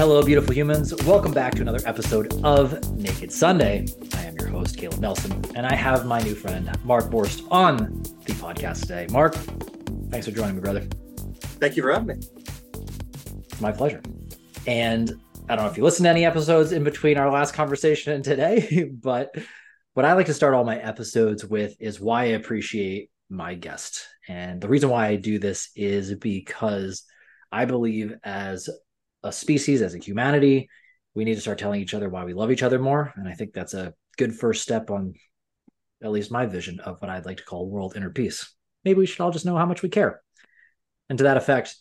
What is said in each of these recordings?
Hello, beautiful humans. Welcome back to another episode of Naked Sunday. I am your host, Caleb Nelson, and I have my new friend, Mark Borst, on the podcast today. Mark, thanks for joining me, brother. Thank you for having me. My pleasure. And I don't know if you listened to any episodes in between our last conversation and today, but what I like to start all my episodes with is why I appreciate my guest. And the reason why I do this is because I believe as a species, as a humanity, we need to start telling each other why we love each other more. And I think that's a good first step on at least my vision of what I'd like to call world inner peace. Maybe we should all just know how much we care. And to that effect,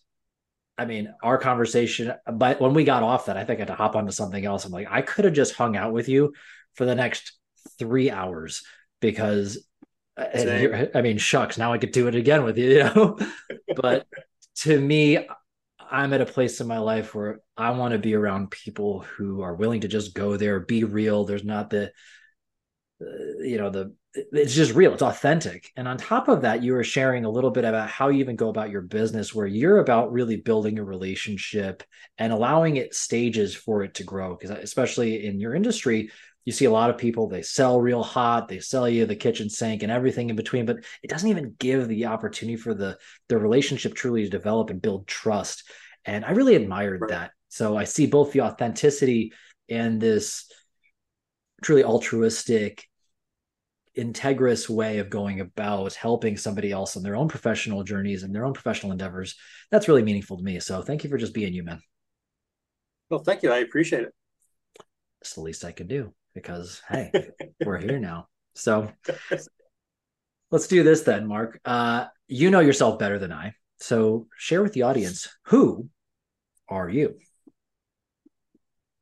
I mean, our conversation, but when we got off that, I think I had to hop onto something else. I'm like, I could have just hung out with you for the next three hours because I mean, shucks, now I could do it again with you, you know. but to me, I'm at a place in my life where I want to be around people who are willing to just go there, be real. There's not the, uh, you know, the it's just real, it's authentic. And on top of that, you were sharing a little bit about how you even go about your business, where you're about really building a relationship and allowing it stages for it to grow. Because especially in your industry, you see a lot of people they sell real hot they sell you the kitchen sink and everything in between but it doesn't even give the opportunity for the the relationship truly to develop and build trust. And i really admired right. that. So i see both the authenticity and this truly altruistic integrous way of going about helping somebody else on their own professional journeys and their own professional endeavors. That's really meaningful to me. So thank you for just being you man. Well thank you. I appreciate it. It's the least i can do because hey, we're here now. So let's do this then, Mark. Uh, you know yourself better than I. So share with the audience who are you?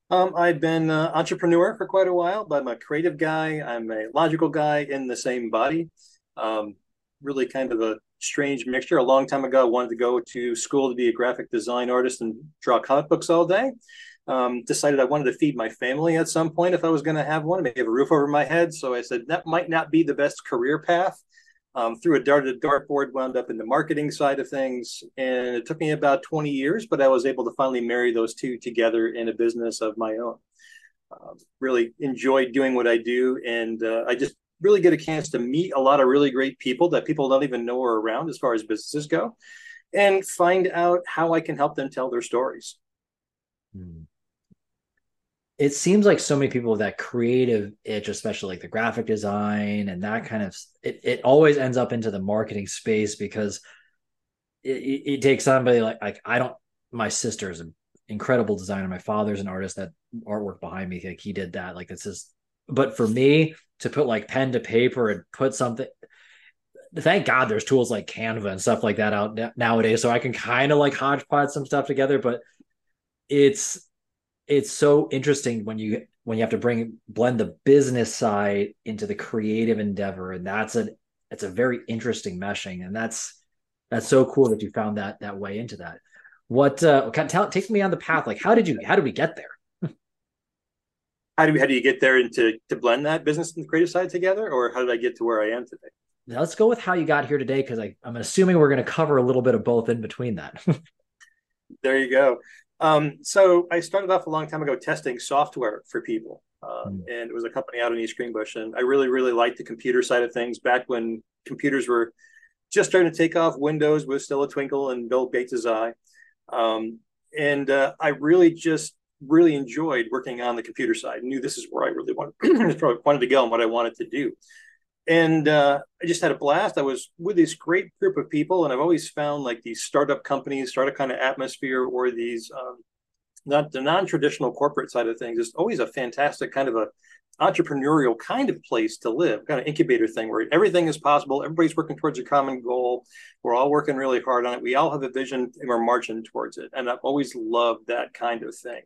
Um, I've been an entrepreneur for quite a while, but I'm a creative guy. I'm a logical guy in the same body. Um, really kind of a strange mixture. A long time ago, I wanted to go to school to be a graphic design artist and draw comic books all day um, decided I wanted to feed my family at some point if I was going to have one, maybe have a roof over my head. So I said that might not be the best career path. Um, through a darted dartboard, wound up in the marketing side of things, and it took me about 20 years, but I was able to finally marry those two together in a business of my own. Um, really enjoyed doing what I do, and uh, I just really get a chance to meet a lot of really great people that people don't even know are around as far as businesses go, and find out how I can help them tell their stories. Mm it seems like so many people with that creative itch, especially like the graphic design and that kind of it, it always ends up into the marketing space because it, it takes somebody like like I don't my sister is an incredible designer. My father's an artist that artwork behind me, like he did that. Like it's just but for me to put like pen to paper and put something thank God there's tools like Canva and stuff like that out nowadays. So I can kind of like hodgepodge some stuff together, but it's it's so interesting when you when you have to bring blend the business side into the creative endeavor and that's a it's a very interesting meshing and that's that's so cool that you found that that way into that. What uh kind of tell take me on the path like how did you how did we get there? How do we how do you get there into to blend that business and the creative side together or how did i get to where i am today? Now let's go with how you got here today because i'm assuming we're going to cover a little bit of both in between that. There you go um, so I started off a long time ago testing software for people, uh, mm. and it was a company out in East Greenbush, and I really, really liked the computer side of things back when computers were just starting to take off. Windows was still a twinkle in Bill Gates' eye, um, and uh, I really just really enjoyed working on the computer side. Knew this is where I really wanted wanted to go and what I wanted to do and uh, I just had a blast. I was with this great group of people, and I've always found like these startup companies, startup kind of atmosphere, or these um, not the non-traditional corporate side of things. It's always a fantastic kind of a entrepreneurial kind of place to live, kind of incubator thing where everything is possible. Everybody's working towards a common goal. We're all working really hard on it. We all have a vision and we're marching towards it. And I've always loved that kind of thing.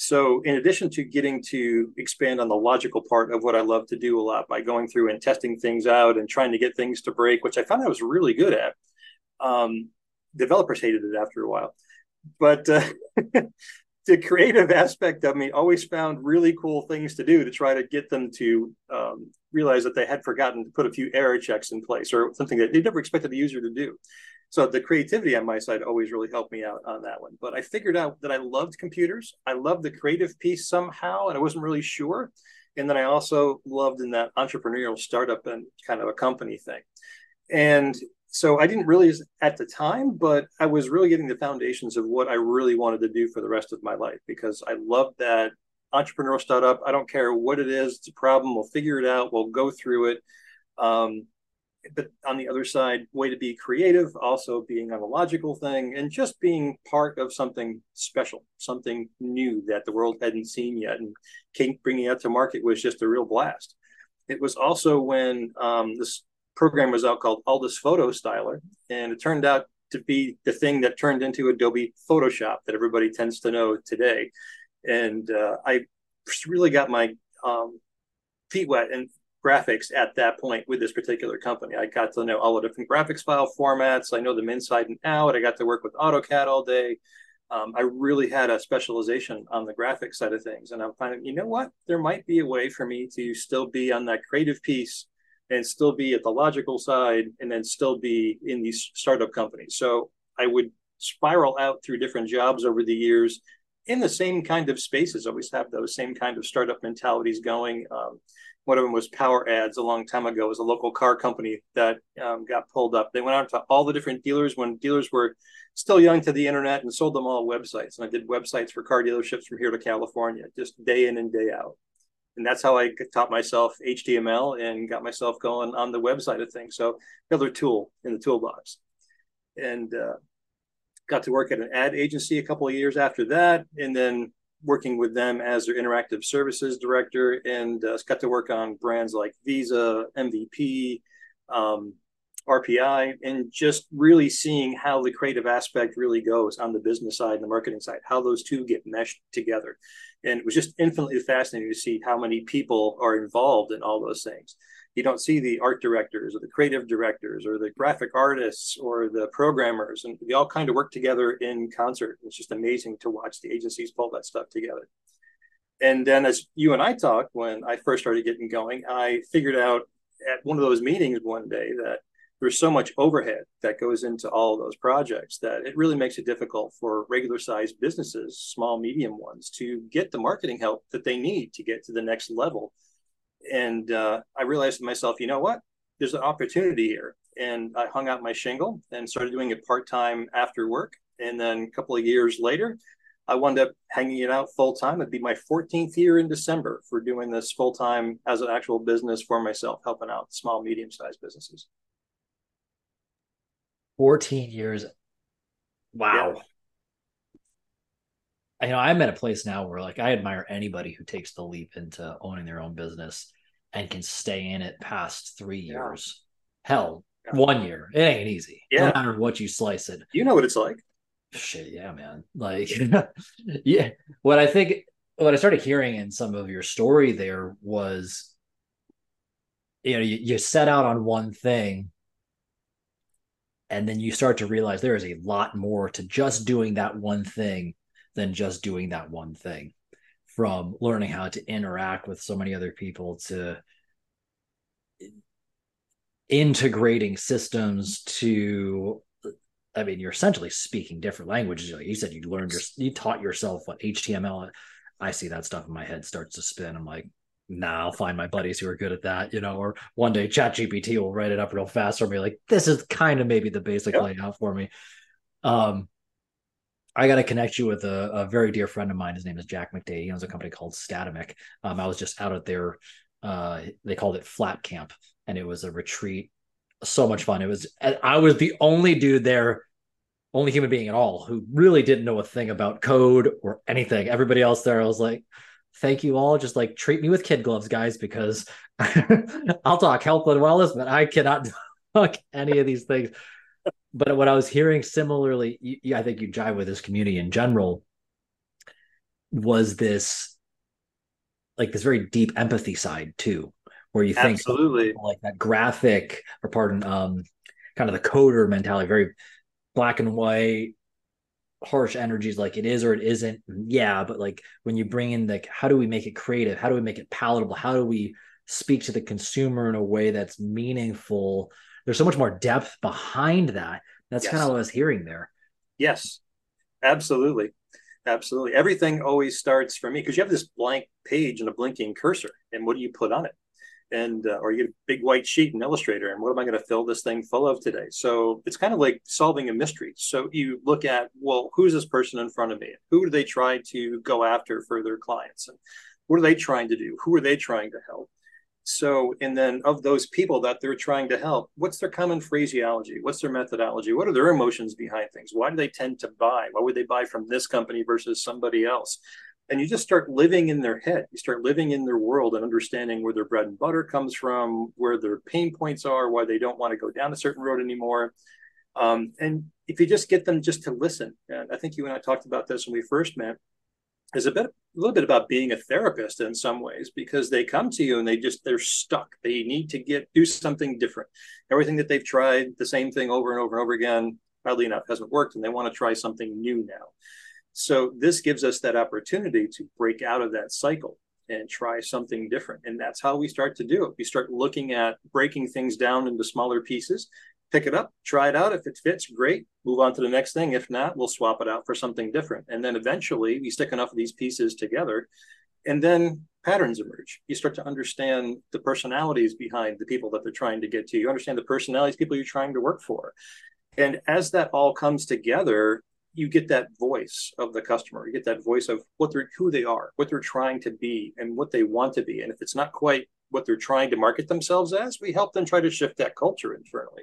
So, in addition to getting to expand on the logical part of what I love to do a lot by going through and testing things out and trying to get things to break, which I found I was really good at, um, developers hated it after a while. But uh, the creative aspect of me always found really cool things to do to try to get them to um, realize that they had forgotten to put a few error checks in place or something that they never expected the user to do. So the creativity on my side always really helped me out on that one. But I figured out that I loved computers. I loved the creative piece somehow, and I wasn't really sure. And then I also loved in that entrepreneurial startup and kind of a company thing. And so I didn't really at the time, but I was really getting the foundations of what I really wanted to do for the rest of my life because I love that entrepreneurial startup. I don't care what it is, it's a problem. We'll figure it out. We'll go through it. Um, but on the other side, way to be creative, also being on a logical thing, and just being part of something special, something new that the world hadn't seen yet, and King bringing it to market was just a real blast. It was also when um, this program was out called Aldus Photo Styler, and it turned out to be the thing that turned into Adobe Photoshop that everybody tends to know today. And uh, I really got my um, feet wet and graphics at that point with this particular company. I got to know all the different graphics file formats. I know them inside and out. I got to work with AutoCAD all day. Um, I really had a specialization on the graphic side of things. And I'm finding, you know what? There might be a way for me to still be on that creative piece and still be at the logical side and then still be in these startup companies. So I would spiral out through different jobs over the years in the same kind of spaces, always have those same kind of startup mentalities going. Um, one of them was Power Ads a long time ago. It was a local car company that um, got pulled up. They went out to all the different dealers when dealers were still young to the internet and sold them all websites. And I did websites for car dealerships from here to California, just day in and day out. And that's how I taught myself HTML and got myself going on the website of things. So another tool in the toolbox. And uh, got to work at an ad agency a couple of years after that. And then working with them as their interactive services director and uh, got to work on brands like Visa, MVP, um, RPI, and just really seeing how the creative aspect really goes on the business side and the marketing side, how those two get meshed together. And it was just infinitely fascinating to see how many people are involved in all those things you don't see the art directors or the creative directors or the graphic artists or the programmers and they all kind of work together in concert. It's just amazing to watch the agencies pull that stuff together. And then as you and i talked when i first started getting going i figured out at one of those meetings one day that there's so much overhead that goes into all of those projects that it really makes it difficult for regular sized businesses small medium ones to get the marketing help that they need to get to the next level and uh, I realized to myself, you know what? There's an opportunity here. And I hung out my shingle and started doing it part time after work. And then a couple of years later, I wound up hanging it out full time. It'd be my 14th year in December for doing this full time as an actual business for myself, helping out small, medium sized businesses. 14 years. Wow. Yeah you know, I'm at a place now where like I admire anybody who takes the leap into owning their own business and can stay in it past three years. Yeah. Hell, yeah. one year. It ain't easy. Yeah. No matter what you slice it. You know what it's like. Shit, yeah, man. Like yeah. What I think what I started hearing in some of your story there was you know, you, you set out on one thing and then you start to realize there is a lot more to just doing that one thing than just doing that one thing. From learning how to interact with so many other people to integrating systems to i mean you're essentially speaking different languages. Like you said you learned your you taught yourself what html i see that stuff in my head starts to spin. I'm like nah i'll find my buddies who are good at that you know or one day chat gpt will write it up real fast for me. Like this is kind of maybe the basic yep. layout for me. Um I got to connect you with a, a, very dear friend of mine. His name is Jack McDade. He owns a company called Statamic. Um, I was just out at their, uh, they called it Flat Camp, and it was a retreat. So much fun. It was. I was the only dude there, only human being at all, who really didn't know a thing about code or anything. Everybody else there, I was like, "Thank you all. Just like treat me with kid gloves, guys, because I'll talk health and wellness, but I cannot talk any of these things." But what I was hearing similarly, you, I think you jive with this community in general, was this like this very deep empathy side too, where you think absolutely like that graphic or pardon, um, kind of the coder mentality, very black and white, harsh energies, like it is or it isn't. Yeah, but like when you bring in like how do we make it creative? How do we make it palatable? How do we speak to the consumer in a way that's meaningful? There's so much more depth behind that That's yes. kind of what I was hearing there. Yes, absolutely. Absolutely. Everything always starts for me because you have this blank page and a blinking cursor. And what do you put on it? and uh, or you get a big white sheet in Illustrator, and what am I going to fill this thing full of today? So it's kind of like solving a mystery. So you look at, well, who's this person in front of me? Who do they try to go after for their clients? And what are they trying to do? Who are they trying to help? So, and then of those people that they're trying to help, what's their common phraseology? What's their methodology? What are their emotions behind things? Why do they tend to buy? Why would they buy from this company versus somebody else? and you just start living in their head you start living in their world and understanding where their bread and butter comes from where their pain points are why they don't want to go down a certain road anymore um, and if you just get them just to listen and i think you and i talked about this when we first met is a bit a little bit about being a therapist in some ways because they come to you and they just they're stuck they need to get do something different everything that they've tried the same thing over and over and over again oddly enough hasn't worked and they want to try something new now so this gives us that opportunity to break out of that cycle and try something different. And that's how we start to do it. We start looking at breaking things down into smaller pieces, pick it up, try it out. If it fits, great. Move on to the next thing. If not, we'll swap it out for something different. And then eventually we stick enough of these pieces together and then patterns emerge. You start to understand the personalities behind the people that they're trying to get to. You understand the personalities people you're trying to work for. And as that all comes together, you get that voice of the customer you get that voice of what they're who they are what they're trying to be and what they want to be and if it's not quite what they're trying to market themselves as we help them try to shift that culture internally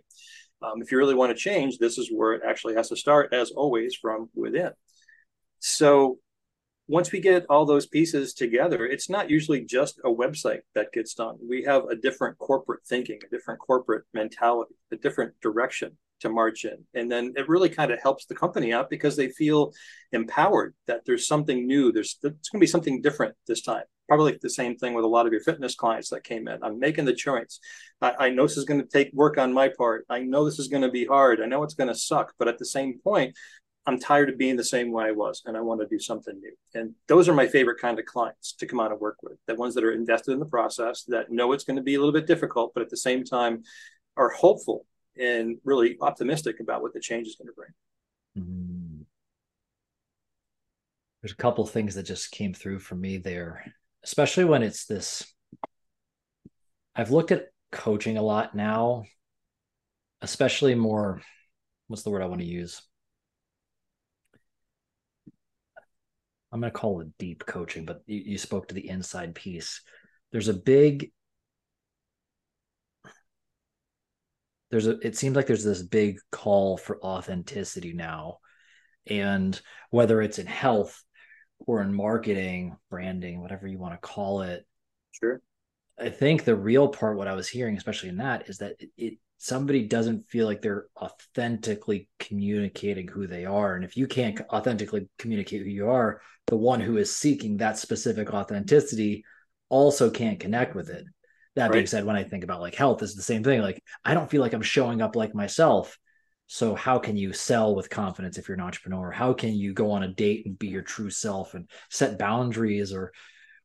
um, if you really want to change this is where it actually has to start as always from within so once we get all those pieces together, it's not usually just a website that gets done. We have a different corporate thinking, a different corporate mentality, a different direction to march in. And then it really kind of helps the company out because they feel empowered that there's something new. There's it's going to be something different this time. Probably the same thing with a lot of your fitness clients that came in. I'm making the choice. I, I know this is going to take work on my part. I know this is going to be hard. I know it's going to suck. But at the same point, I'm tired of being the same way I was and I want to do something new. And those are my favorite kind of clients to come out and work with. The ones that are invested in the process, that know it's going to be a little bit difficult, but at the same time are hopeful and really optimistic about what the change is going to bring. Mm-hmm. There's a couple things that just came through for me there, especially when it's this. I've looked at coaching a lot now, especially more. What's the word I want to use? I'm going to call it deep coaching, but you, you spoke to the inside piece. There's a big there's a it seems like there's this big call for authenticity now and whether it's in health or in marketing branding whatever you want to call it sure i think the real part what i was hearing especially in that is that it, it somebody doesn't feel like they're authentically communicating who they are and if you can't authentically communicate who you are the one who is seeking that specific authenticity also can't connect with it that right. being said, when I think about like health, is the same thing. Like I don't feel like I'm showing up like myself. So how can you sell with confidence if you're an entrepreneur? How can you go on a date and be your true self and set boundaries or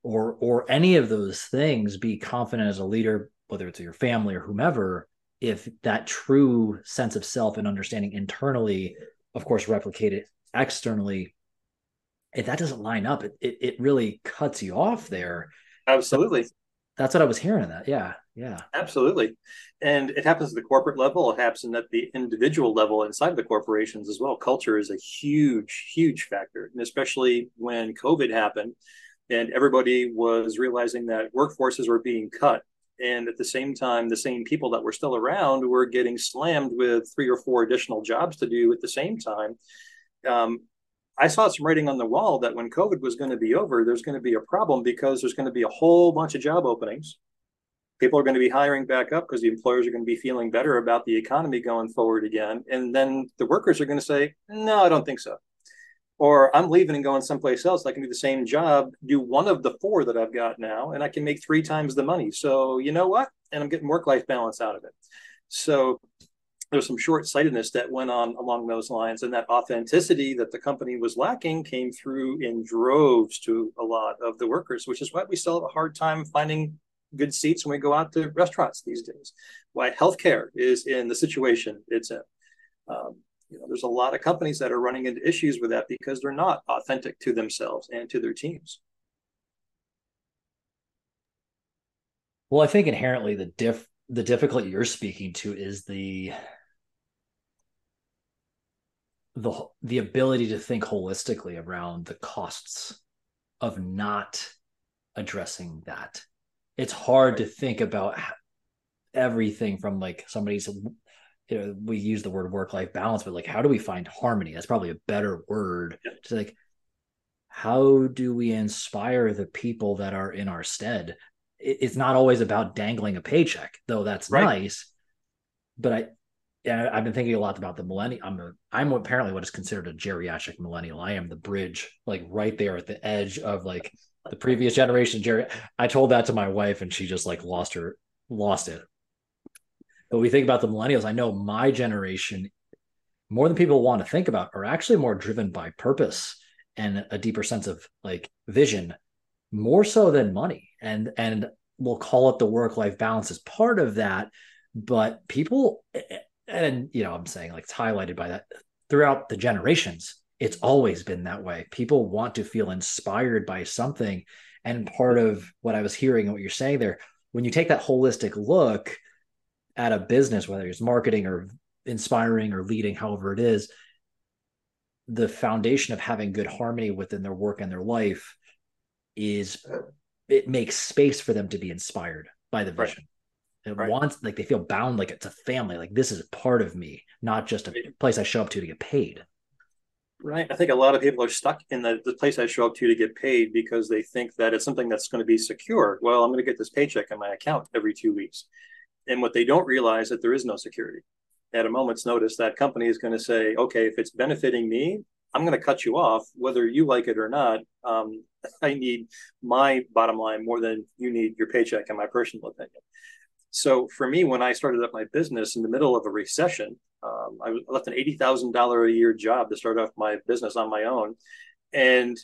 or or any of those things, be confident as a leader, whether it's your family or whomever, if that true sense of self and understanding internally, of course, replicate it externally, if that doesn't line up, it it, it really cuts you off there. Absolutely. So that's what I was hearing. That yeah, yeah, absolutely. And it happens at the corporate level. It happens at the individual level inside the corporations as well. Culture is a huge, huge factor, and especially when COVID happened, and everybody was realizing that workforces were being cut. And at the same time, the same people that were still around were getting slammed with three or four additional jobs to do at the same time. Um, I saw some writing on the wall that when COVID was going to be over, there's going to be a problem because there's going to be a whole bunch of job openings. People are going to be hiring back up because the employers are going to be feeling better about the economy going forward again. And then the workers are going to say, no, I don't think so. Or I'm leaving and going someplace else. I can do the same job, do one of the four that I've got now, and I can make three times the money. So you know what? And I'm getting work life balance out of it. So there's some short-sightedness that went on along those lines and that authenticity that the company was lacking came through in droves to a lot of the workers which is why we still have a hard time finding good seats when we go out to restaurants these days why healthcare is in the situation it's in um, you know, there's a lot of companies that are running into issues with that because they're not authentic to themselves and to their teams. Well, I think inherently the diff the difficulty you're speaking to is the the the ability to think holistically around the costs of not addressing that. It's hard to think about everything from like somebody's you know we use the word work life balance but like how do we find harmony that's probably a better word yeah. to like how do we inspire the people that are in our stead it's not always about dangling a paycheck though that's right. nice but i yeah, I've been thinking a lot about the millennial. I'm a, I'm apparently what is considered a geriatric millennial. I am the bridge, like right there at the edge of like the previous generation. Jerry, I told that to my wife, and she just like lost her, lost it. But we think about the millennials. I know my generation, more than people want to think about, are actually more driven by purpose and a deeper sense of like vision, more so than money. And and we'll call it the work life balance as part of that. But people and you know i'm saying like it's highlighted by that throughout the generations it's always been that way. People want to feel inspired by something and part of what i was hearing and what you're saying there when you take that holistic look at a business whether it's marketing or inspiring or leading however it is the foundation of having good harmony within their work and their life is it makes space for them to be inspired by the vision. It right. wants like they feel bound like it's a family like this is a part of me not just a place i show up to to get paid right. I think a lot of people are stuck in the, the place i show up to to get paid because they think that it's something that's going to be secure. Well i'm going to get this paycheck in my account every two weeks. And what they don't realize is that there is no security. At a moment's notice that company is going to say okay if it's benefiting me i'm going to cut you off whether you like it or not. Um, i need my bottom line more than you need your paycheck in my personal opinion so for me, when I started up my business in the middle of a recession, um, I left an eighty thousand dollar a year job to start off my business on my own, and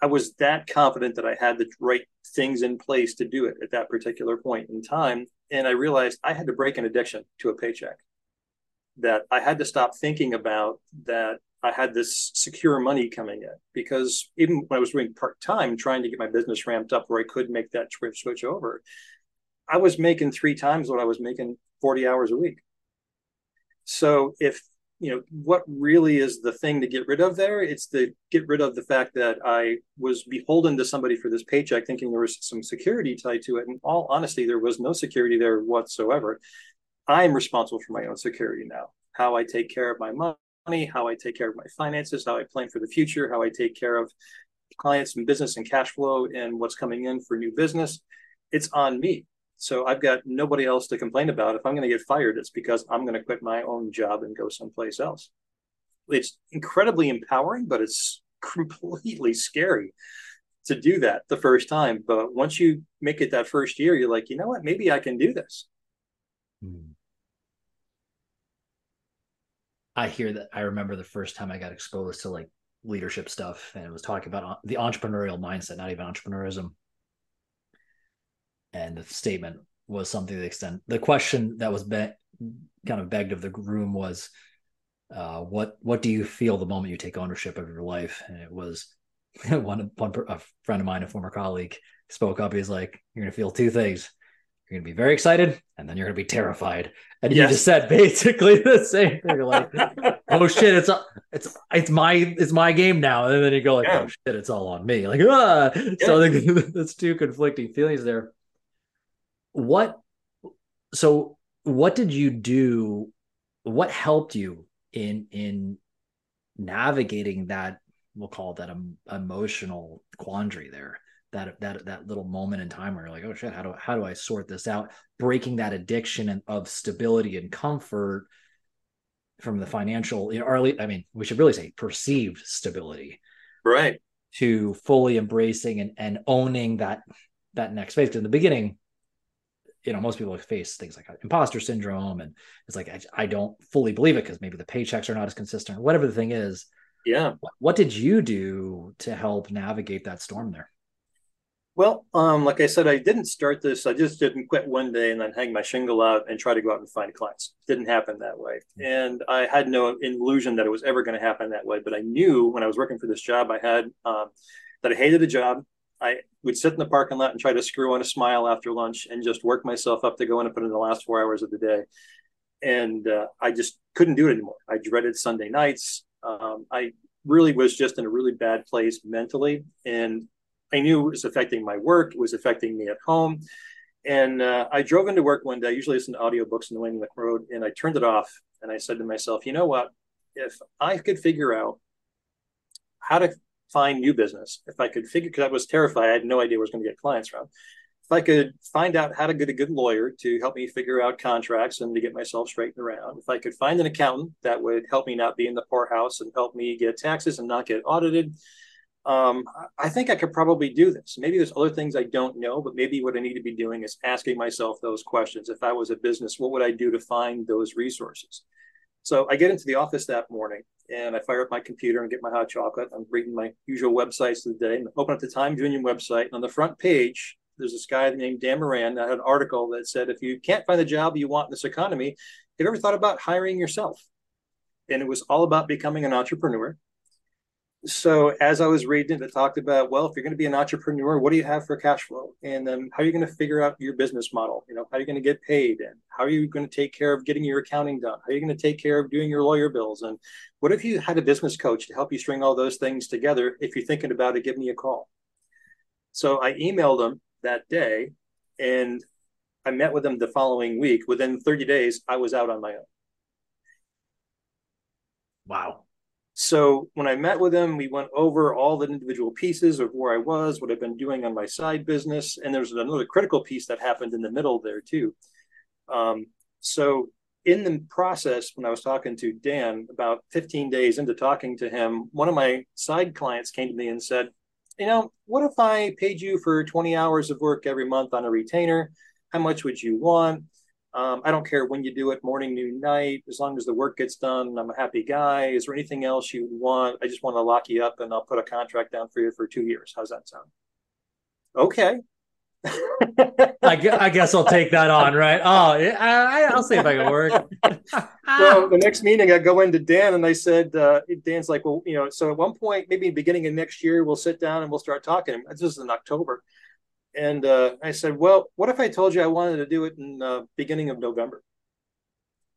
I was that confident that I had the right things in place to do it at that particular point in time. And I realized I had to break an addiction to a paycheck. That I had to stop thinking about that I had this secure money coming in because even when I was doing part time, trying to get my business ramped up where I could make that switch over, I was making three times what I was making 40 hours a week. So if you know what really is the thing to get rid of there, it's to get rid of the fact that I was beholden to somebody for this paycheck, thinking there was some security tied to it. And all honesty, there was no security there whatsoever. I'm responsible for my own security now. How I take care of my money, how I take care of my finances, how I plan for the future, how I take care of clients and business and cash flow and what's coming in for new business. It's on me. So I've got nobody else to complain about. If I'm going to get fired, it's because I'm going to quit my own job and go someplace else. It's incredibly empowering, but it's completely scary to do that the first time. But once you make it that first year, you're like, you know what? Maybe I can do this. Hmm. I hear that. I remember the first time I got exposed to like leadership stuff and it was talking about the entrepreneurial mindset, not even entrepreneurism and the statement was something to the extent the question that was be- kind of begged of the room was uh, what what do you feel the moment you take ownership of your life? And it was one one a friend of mine a former colleague spoke up. He's like you're going to feel two things. You're going to be very excited and then you're going to be terrified. And yes. you just said basically the same thing you're like oh shit it's it's it's my it's my game now. And then you go like yeah. oh shit it's all on me. Like ah. Yeah. so that's two conflicting feelings there what so what did you do? What helped you in in navigating that we'll call that um, emotional quandary there? That that that little moment in time where you're like oh shit how do how do I sort this out? Breaking that addiction and of stability and comfort from the financial you know, or I mean we should really say perceived stability right. to fully embracing and, and owning that that next phase. In the beginning you know most people face things like imposter syndrome and it's like i, I don't fully believe it because maybe the paychecks are not as consistent or whatever the thing is yeah what, what did you do to help navigate that storm there Well, um, like I said, I didn't start this. I just didn't quit one day and then hang my shingle out and try to go out and find clients. Didn't happen that way. And I had no illusion that it was ever going to happen that way. But I knew when I was working for this job, I had um, that I hated the job. I would sit in the parking lot and try to screw on a smile after lunch and just work myself up to go in and put in the last four hours of the day. And uh, I just couldn't do it anymore. I dreaded Sunday nights. Um, I really was just in a really bad place mentally. And I knew it was affecting my work. It was affecting me at home. And uh, I drove into work one day. I usually listen to audiobooks on the way to the road, and I turned it off. And I said to myself, you know what? If I could figure out how to find new business, if I could figure, because I was terrified, I had no idea where I was going to get clients from. If I could find out how to get a good lawyer to help me figure out contracts and to get myself straightened around, if I could find an accountant that would help me not be in the poorhouse and help me get taxes and not get audited, um, I think I could probably do this. Maybe there's other things I don't know, but maybe what I need to be doing is asking myself those questions. If I was a business, what would I do to find those resources? So I get into the office that morning and I fire up my computer and get my hot chocolate. I'm reading my usual websites of the day and open up the Times Union website. And on the front page, there's this guy named Dan Moran that had an article that said, if you can't find the job you want in this economy, have you ever thought about hiring yourself? And it was all about becoming an entrepreneur so as I was reading it, it talked about, well, if you're going to be an entrepreneur, what do you have for cash flow? And then how are you going to figure out your business model? You know, how are you going to get paid? And how are you going to take care of getting your accounting done? How are you going to take care of doing your lawyer bills? And what if you had a business coach to help you string all those things together? If you're thinking about it, give me a call. So I emailed them that day and I met with them the following week. Within 30 days, I was out on my own. Wow. So when I met with him, we went over all the individual pieces of where I was, what I've been doing on my side business, and there's another critical piece that happened in the middle there too. Um, so in the process, when I was talking to Dan, about 15 days into talking to him, one of my side clients came to me and said, "You know, what if I paid you for 20 hours of work every month on a retainer? How much would you want?" Um, I don't care when you do it, morning, noon, night, as long as the work gets done. I'm a happy guy. Is there anything else you want? I just want to lock you up and I'll put a contract down for you for two years. How's that sound? Okay. I, I guess I'll take that on, right? Oh, I, will see if I can work. well, the next meeting, I go into Dan and I said, uh, Dan's like, well, you know, so at one point, maybe beginning of next year, we'll sit down and we'll start talking. This is in October and uh, I said, "Well, what if I told you I wanted to do it in the uh, beginning of November?"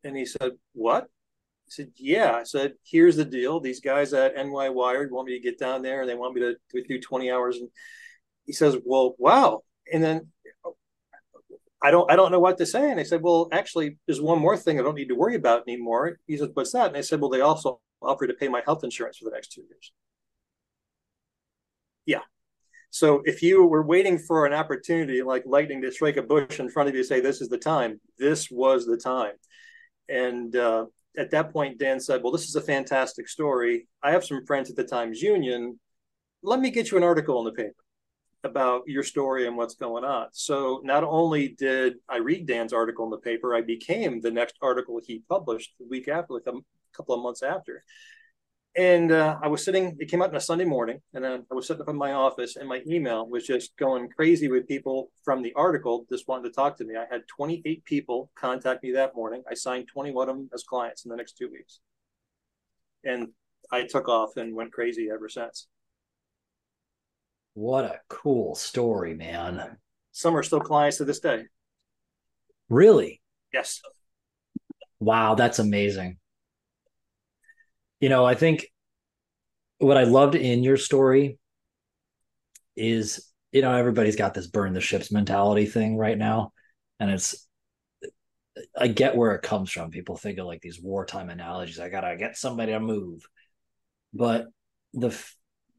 And he said, "What?" I said, "Yeah." I said, "Here's the deal. These guys at NY Wired want me to get down there, and they want me to, to do 20 hours." And he says, "Well, wow." And then I don't I don't know what to say. And I said, "Well, actually, there's one more thing I don't need to worry about anymore." He said, "What's that?" And I said, "Well, they also offer to pay my health insurance for the next two years." Yeah, so if you were waiting for an opportunity like lightning to strike a bush in front of you, say this is the time. This was the time. And uh, at that point, Dan said, "Well, this is a fantastic story. I have some friends at the Times Union. Let me get you an article in the paper about your story and what's going on." So not only did I read Dan's article in the paper, I became the next article he published the week after, like a couple of months after. And uh, I was sitting, it came out on a Sunday morning, and then I was sitting up in my office, and my email was just going crazy with people from the article just wanting to talk to me. I had 28 people contact me that morning. I signed 21 of them as clients in the next two weeks. And I took off and went crazy ever since. What a cool story, man. Some are still clients to this day. Really? Yes. Wow, that's amazing you know, I think what I loved in your story is, you know, everybody's got this burn the ships mentality thing right now. And it's, I get where it comes from. People think of like these wartime analogies. I gotta get somebody to move, but the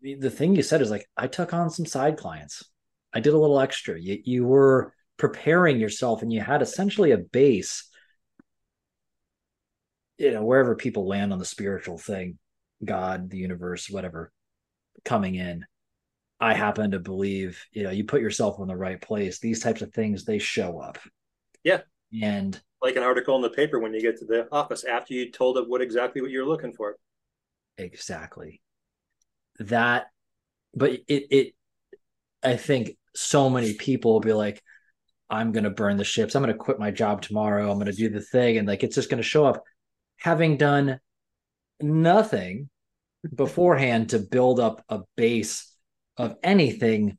the thing you said is like I took on some side clients. I did a little extra. You you were preparing yourself, and you had essentially a base you know wherever people land on the spiritual thing god the universe whatever coming in i happen to believe you know you put yourself in the right place these types of things they show up yeah and like an article in the paper when you get to the office after you told it what exactly what you're looking for exactly that but it it i think so many people will be like, I'm going to burn the ships. I'm going to quit my job tomorrow. I'm going to do the thing. And like, it's just going to show up having done nothing beforehand to build up a base of anything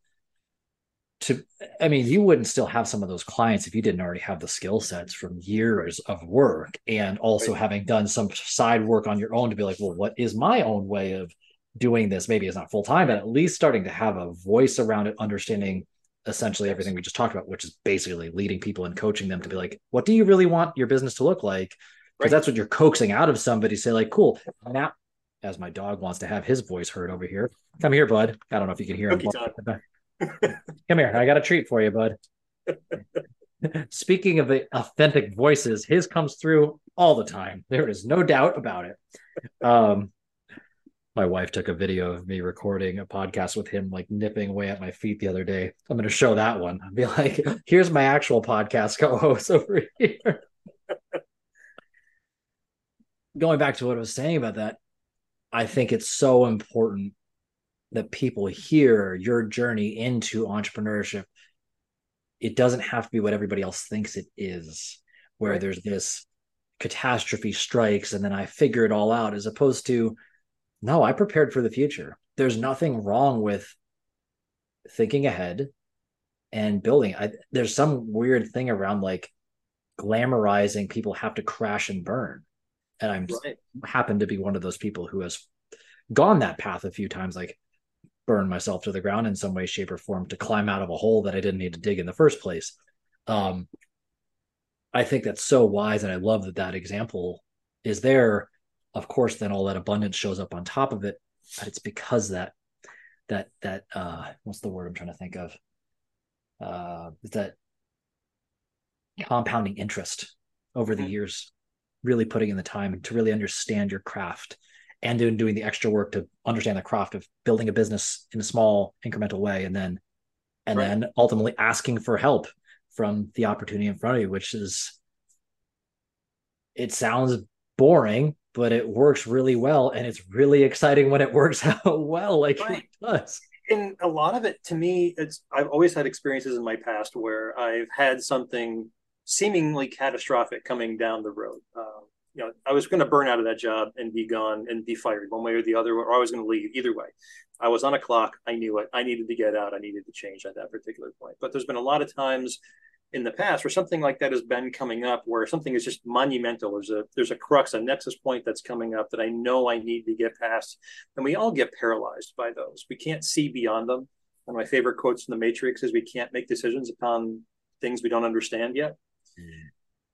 to i mean you wouldn't still have some of those clients if you didn't already have the skill sets from years of work and also right. having done some side work on your own to be like well what is my own way of doing this maybe it's not full time but at least starting to have a voice around it understanding essentially everything we just talked about which is basically leading people and coaching them to be like what do you really want your business to look like because right. that's what you're coaxing out of somebody say like cool now as my dog wants to have his voice heard over here come here bud i don't know if you can hear him come here i got a treat for you bud speaking of the authentic voices his comes through all the time there is no doubt about it um my wife took a video of me recording a podcast with him like nipping away at my feet the other day. I'm going to show that one. I'll be like, here's my actual podcast co-host over here. Going back to what I was saying about that, I think it's so important that people hear your journey into entrepreneurship. It doesn't have to be what everybody else thinks it is, where right. there's this catastrophe strikes and then I figure it all out, as opposed to no, I prepared for the future. There's nothing wrong with thinking ahead and building. I, there's some weird thing around like glamorizing people have to crash and burn. And I'm right. happen to be one of those people who has gone that path a few times, like burn myself to the ground in some way, shape, or form to climb out of a hole that I didn't need to dig in the first place. Um, I think that's so wise, and I love that that example is there of course then all that abundance shows up on top of it but it's because that that that uh what's the word i'm trying to think of uh that compounding interest over the mm-hmm. years really putting in the time to really understand your craft and doing doing the extra work to understand the craft of building a business in a small incremental way and then and right. then ultimately asking for help from the opportunity in front of you which is it sounds boring but it works really well and it's really exciting when it works out well like right. it does and a lot of it to me it's i've always had experiences in my past where i've had something seemingly catastrophic coming down the road. Uh, you know i was going to burn out of that job and be gone and be fired one way or the other or i was going to leave. Either way i was on a clock. I knew it. I needed to get out. I needed to change at that particular point. But there's been a lot of times in the past where something like that has been coming up where something is just monumental. There's a there's a crux a nexus point that's coming up that i know i need to get past. And we all get paralyzed by those. We can't see beyond them. One of my favorite quotes in the matrix is we can't make decisions upon things we don't understand yet.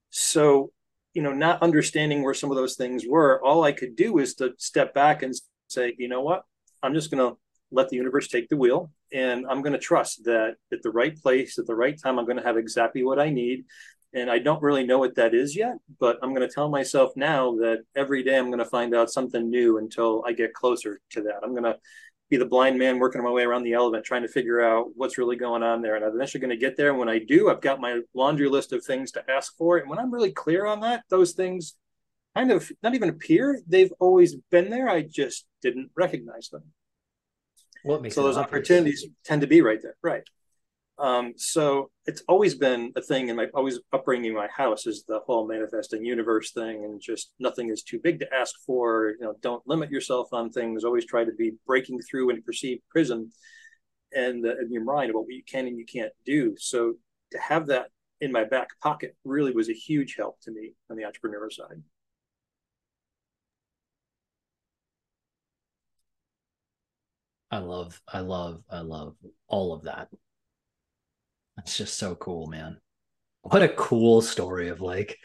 So you know not understanding where some of those things were all i could do is to step back and say you know what? I'm just going to let the universe take the wheel and i'm going to trust that at the right place at the right time i'm going to have exactly what i need. And i don't really know what that is yet but i'm going to tell myself now that every day i'm going to find out something new until i get closer to that. I'm going to be the blind man working my way around the elephant trying to figure out what's really going on there. And i'm eventually going to get there. And when i do i've got my laundry list of things to ask for. And when i'm really clear on that those things kind of not even appear. They've always been there. I just didn't recognize them. What makes so those opportunities tend to be right there, right? Um, so it's always been a thing in my always upbringing. My house is the whole manifesting universe thing, and just nothing is too big to ask for. You know, don't limit yourself on things. Always try to be breaking through and perceive prism, and uh, in your mind about what you can and you can't do. So to have that in my back pocket really was a huge help to me on the entrepreneur side. I love, I love, I love all of that. It's just so cool, man. What a cool story of like,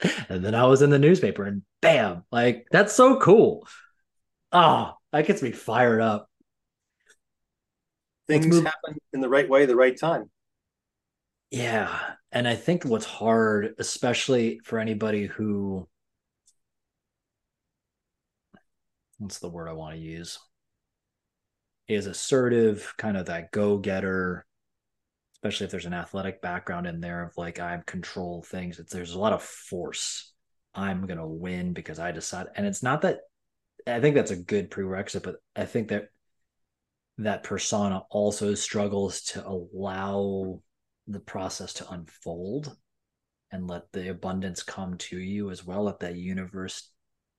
and then I was in the newspaper and bam, like that's so cool. Oh, that gets me fired up. Things happen in the right way, the right time. Yeah. And I think what's hard, especially for anybody who, what's the word I want to use? is assertive, kind of that go getter, especially if there's an athletic background in there of like I control things. It's, there's a lot of force. I'm gonna win because I decide, and it's not that. I think that's a good prerequisite, but I think that that persona also struggles to allow the process to unfold and let the abundance come to you as well let that universe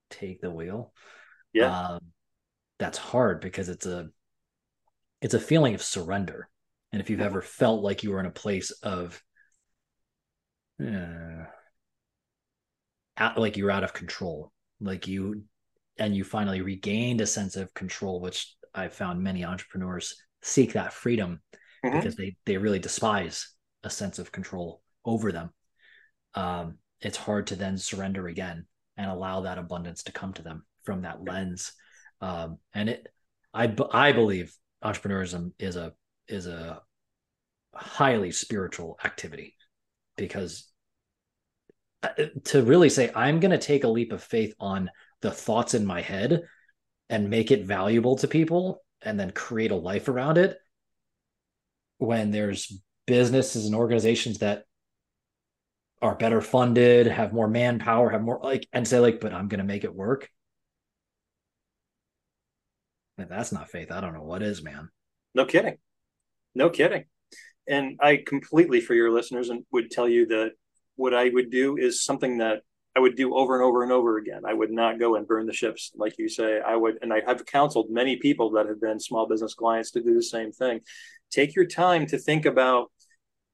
take the wheel yeah um, that's hard because it's a it's a feeling of surrender and if you've ever felt like you were in a place of uh, out, like you're out of control like you and you finally regained a sense of control which i've found many entrepreneurs seek that freedom mm-hmm. because they they really despise a sense of control over them um, it's hard to then surrender again and allow that abundance to come to them from that lens um, and it i i believe entrepreneurism is a is a highly spiritual activity because uh, to really say i'm going to take a leap of faith on the thoughts in my head and make it valuable to people and then create a life around it when there's businesses and organizations that are better funded have more manpower have more like and say like but i'm going to make it work. If that's not faith. I don't know what is man. No kidding no kidding and I completely, for your listeners, and would tell you that what I would do is something that I would do over and over and over again. I would not go and burn the ships, like you say. I would, and I have counseled many people that have been small business clients to do the same thing. Take your time to think about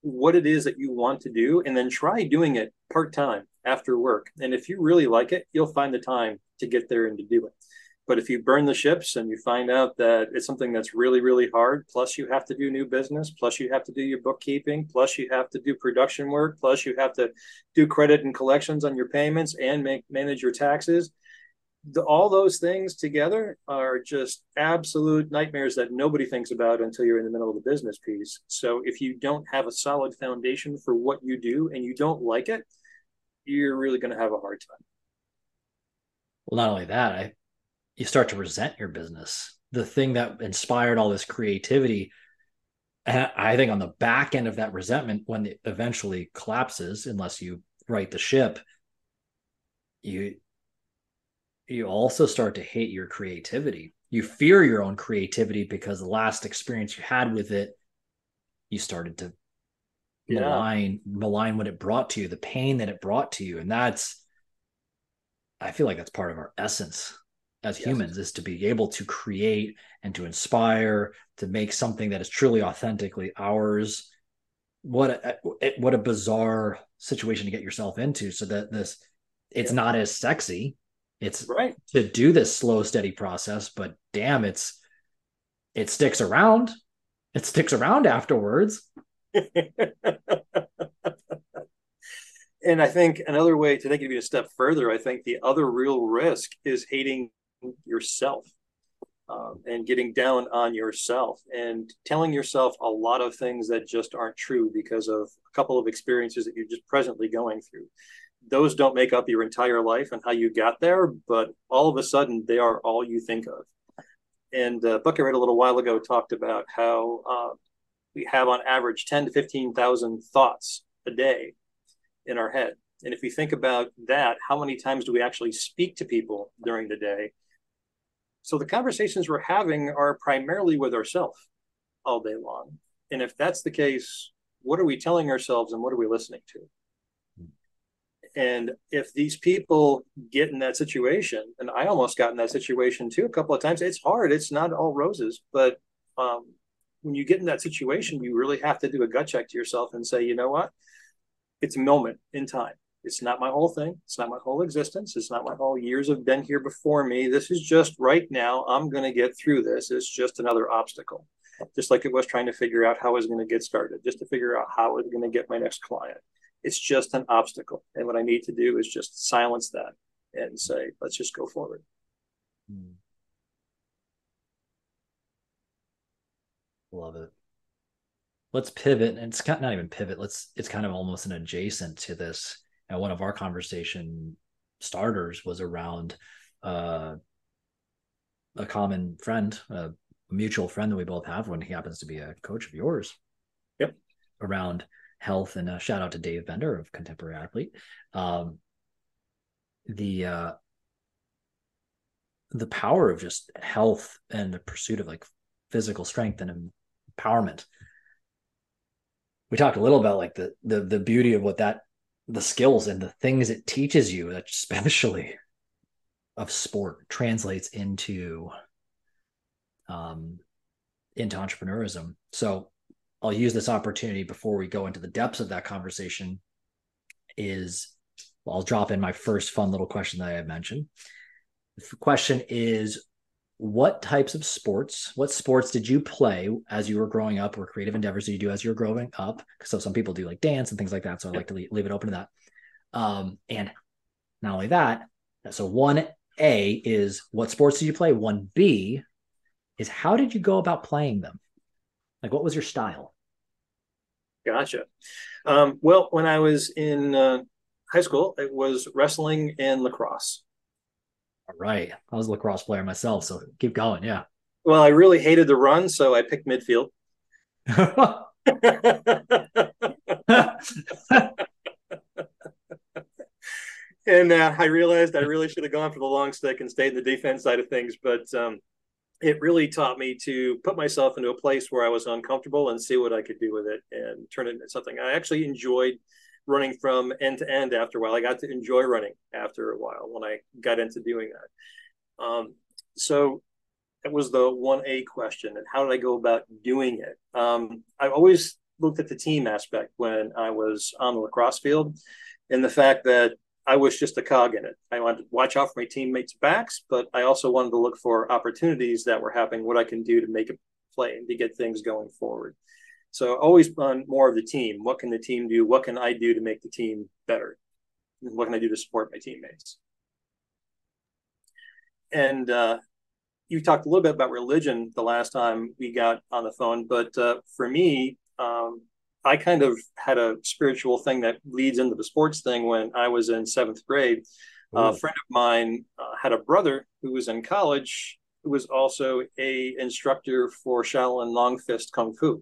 what it is that you want to do, and then try doing it part time after work. And if you really like it, you'll find the time to get there and to do it. But if you burn the ships and you find out that it's something that's really, really hard, plus you have to do new business, plus you have to do your bookkeeping, plus you have to do production work, plus you have to do credit and collections on your payments and make manage your taxes. The, all those things together are just absolute nightmares that nobody thinks about until you're in the middle of the business piece. So if you don't have a solid foundation for what you do and you don't like it, you're really going to have a hard time. Well, not only that, I you start to resent your business. The thing that inspired all this creativity, I think on the back end of that resentment, when it eventually collapses, unless you right the ship, you you also start to hate your creativity. You fear your own creativity because the last experience you had with it, you started to yeah. malign malign what it brought to you, the pain that it brought to you, and that's I feel like that's part of our essence as yes. humans is to be able to create and to inspire to make something that is truly authentically ours. What a, what a bizarre situation to get yourself into so that this it's yeah. not as sexy. It's right. to do this slow steady process but damn it's it sticks around. It sticks around afterwards. And I think another way to take it a step further, I think the other real risk is hating yourself um, and getting down on yourself and telling yourself a lot of things that just aren't true because of a couple of experiences that you're just presently going through. Those don't make up your entire life and how you got there, but all of a sudden they are all you think of. And uh, book I read a little while ago talked about how uh, we have on average 10 to 15,000 thoughts a day in our head. And if we think about that, how many times do we actually speak to people during the day? So the conversations we're having are primarily with ourselves all day long. And if that's the case, what are we telling ourselves and what are we listening to? And if these people get in that situation, and I almost got in that situation too a couple of times, it's hard. It's not all roses, but um, when you get in that situation, you really have to do a gut check to yourself and say, you know what? It's a moment in time. It's not my whole thing. It's not my whole existence. It's not my whole years of been here before me. This is just right now. I'm going to get through this. It's just another obstacle. Just like it was trying to figure out how I was going to get started, just to figure out how I was going to get my next client. It's just an obstacle. And what I need to do is just silence that and say, let's just go forward. Hmm. Love it let's pivot and it's not even pivot let's it's kind of almost an adjacent to this and one of our conversation starters was around uh, a common friend, a mutual friend that we both have when he happens to be a coach of yours. Yep. Around health and a shout out to Dave Bender of Contemporary Athlete. Um, the uh, the power of just health and the pursuit of like physical strength and empowerment. We talked a little about like the the the beauty of what that the skills and the things it teaches you, especially of sport, translates into um into entrepreneurism. So I'll use this opportunity before we go into the depths of that conversation. Is I'll drop in my first fun little question that I had mentioned. The question is what types of sports, what sports did you play as you were growing up, or creative endeavors did you do as you were growing up? So some people do like dance and things like that. So I like to leave, leave it open to that. Um, and not only that, so one A is what sports did you play? One B is how did you go about playing them? Like what was your style? Gotcha. Um, well, when I was in uh, high school, it was wrestling and lacrosse. All right. I was a lacrosse player myself, so keep going. Yeah. Well, I really hated the run, so I picked midfield. and uh, I realized I really should have gone for the long stick and stayed in the defense side of things. But um, it really taught me to put myself into a place where I was uncomfortable and see what I could do with it and turn it into something I actually enjoyed running from end to end after a while. I got to enjoy running after a while when I got into doing that. Um, so that was the 1A question. And how did I go about doing it? Um, I always looked at the team aspect when I was on the lacrosse field and the fact that I was just a cog in it. I wanted to watch out for my teammates' backs, but I also wanted to look for opportunities that were happening, what I can do to make a play and to get things going forward. So always on more of the team. What can the team do? What can I do to make the team better? What can I do to support my teammates? And uh, you talked a little bit about religion the last time we got on the phone, but uh, for me, um, I kind of had a spiritual thing that leads into the sports thing when I was in seventh grade. a friend of mine uh, had a brother who was in college who was also a instructor for Shaolin Long Fist Kung Fu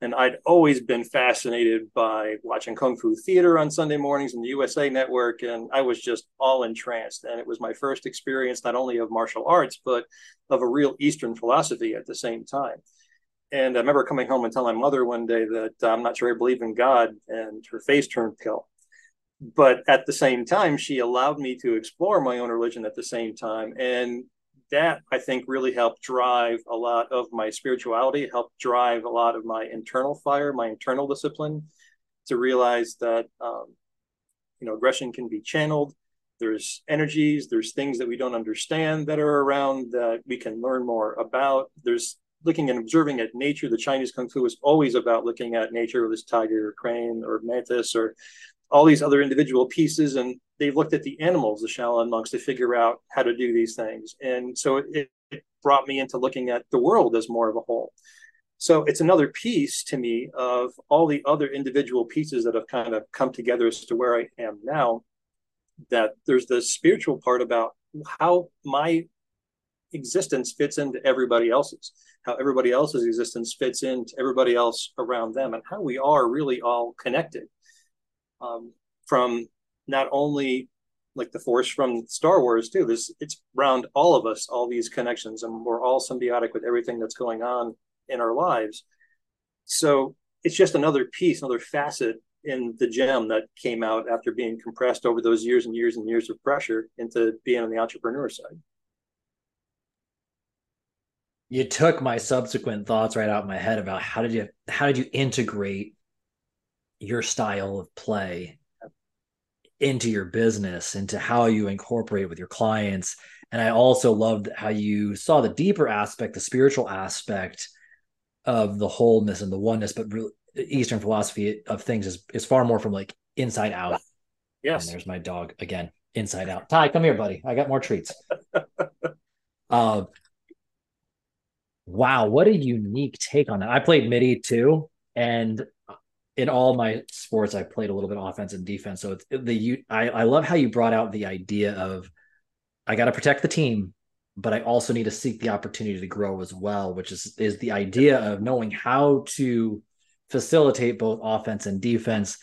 and I'd always been fascinated by watching Kung Fu theater on Sunday mornings in the USA Network, and I was just all entranced. And it was my first experience not only of martial arts, but of a real Eastern philosophy at the same time. And I remember coming home and telling my mother one day that uh, I'm not sure I believe in God, and her face turned pale. But at the same time, she allowed me to explore my own religion at the same time. And that I think really helped drive a lot of my spirituality, helped drive a lot of my internal fire, my internal discipline to realize that, um, you know, aggression can be channeled. There's energies, there's things that we don't understand that are around that we can learn more about. There's looking and observing at nature. The Chinese Kung Fu is always about looking at nature, with this tiger or crane or mantis or all these other individual pieces and they looked at the animals, the Shaolin monks, to figure out how to do these things. And so it, it brought me into looking at the world as more of a whole. So it's another piece to me of all the other individual pieces that have kind of come together as to where I am now. That there's the spiritual part about how my existence fits into everybody else's, how everybody else's existence fits into everybody else around them, and how we are really all connected. Um, from not only like the force from Star Wars too. This it's around all of us, all these connections, and we're all symbiotic with everything that's going on in our lives. So it's just another piece, another facet in the gem that came out after being compressed over those years and years and years of pressure into being on the entrepreneur side. You took my subsequent thoughts right out of my head about how did you how did you integrate your style of play into your business, into how you incorporate with your clients. And I also loved how you saw the deeper aspect, the spiritual aspect of the wholeness and the oneness, but really, Eastern philosophy of things is, is far more from like inside out. Yes. And there's my dog again, inside out. Ty, come here, buddy. I got more treats. uh, wow, what a unique take on that. I played middie too. And in all my sports, I played a little bit of offense and defense. So it's the you. I, I love how you brought out the idea of I got to protect the team, but I also need to seek the opportunity to grow as well, which is is the idea of knowing how to facilitate both offense and defense.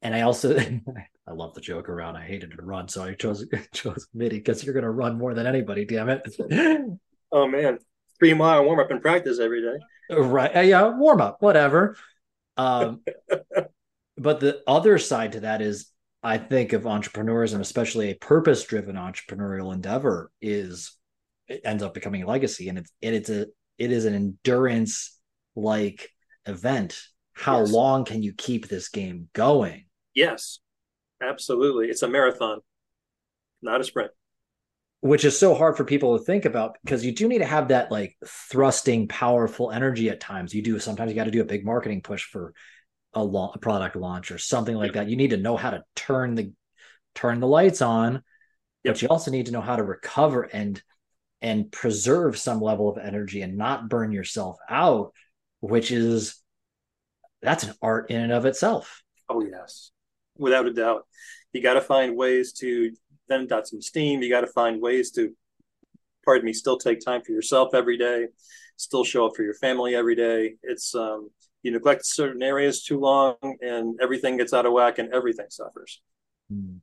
And I also I love the joke around. I hated to run, so I chose chose middie because you're going to run more than anybody. Damn it! oh man, three mile warm up and practice every day. Right. Uh, yeah. Warm up, whatever. Um, but the other side to that is I think of entrepreneurs and especially a purpose driven entrepreneurial endeavor is it ends up becoming a legacy and it's and it's a it is an endurance like event. How yes. long can you keep this game going? Yes, absolutely. It's a marathon, not a sprint which is so hard for people to think about because you do need to have that like thrusting powerful energy at times. You do sometimes you got to do a big marketing push for a, lo- a product launch or something like that. You need to know how to turn the turn the lights on yep. but you also need to know how to recover and and preserve some level of energy and not burn yourself out which is that's an art in and of itself. Oh yes. Without a doubt. You got to find ways to then got some steam. You got to find ways to, pardon me, still take time for yourself every day, still show up for your family every day. It's um, you neglect certain areas too long, and everything gets out of whack, and everything suffers. Hmm.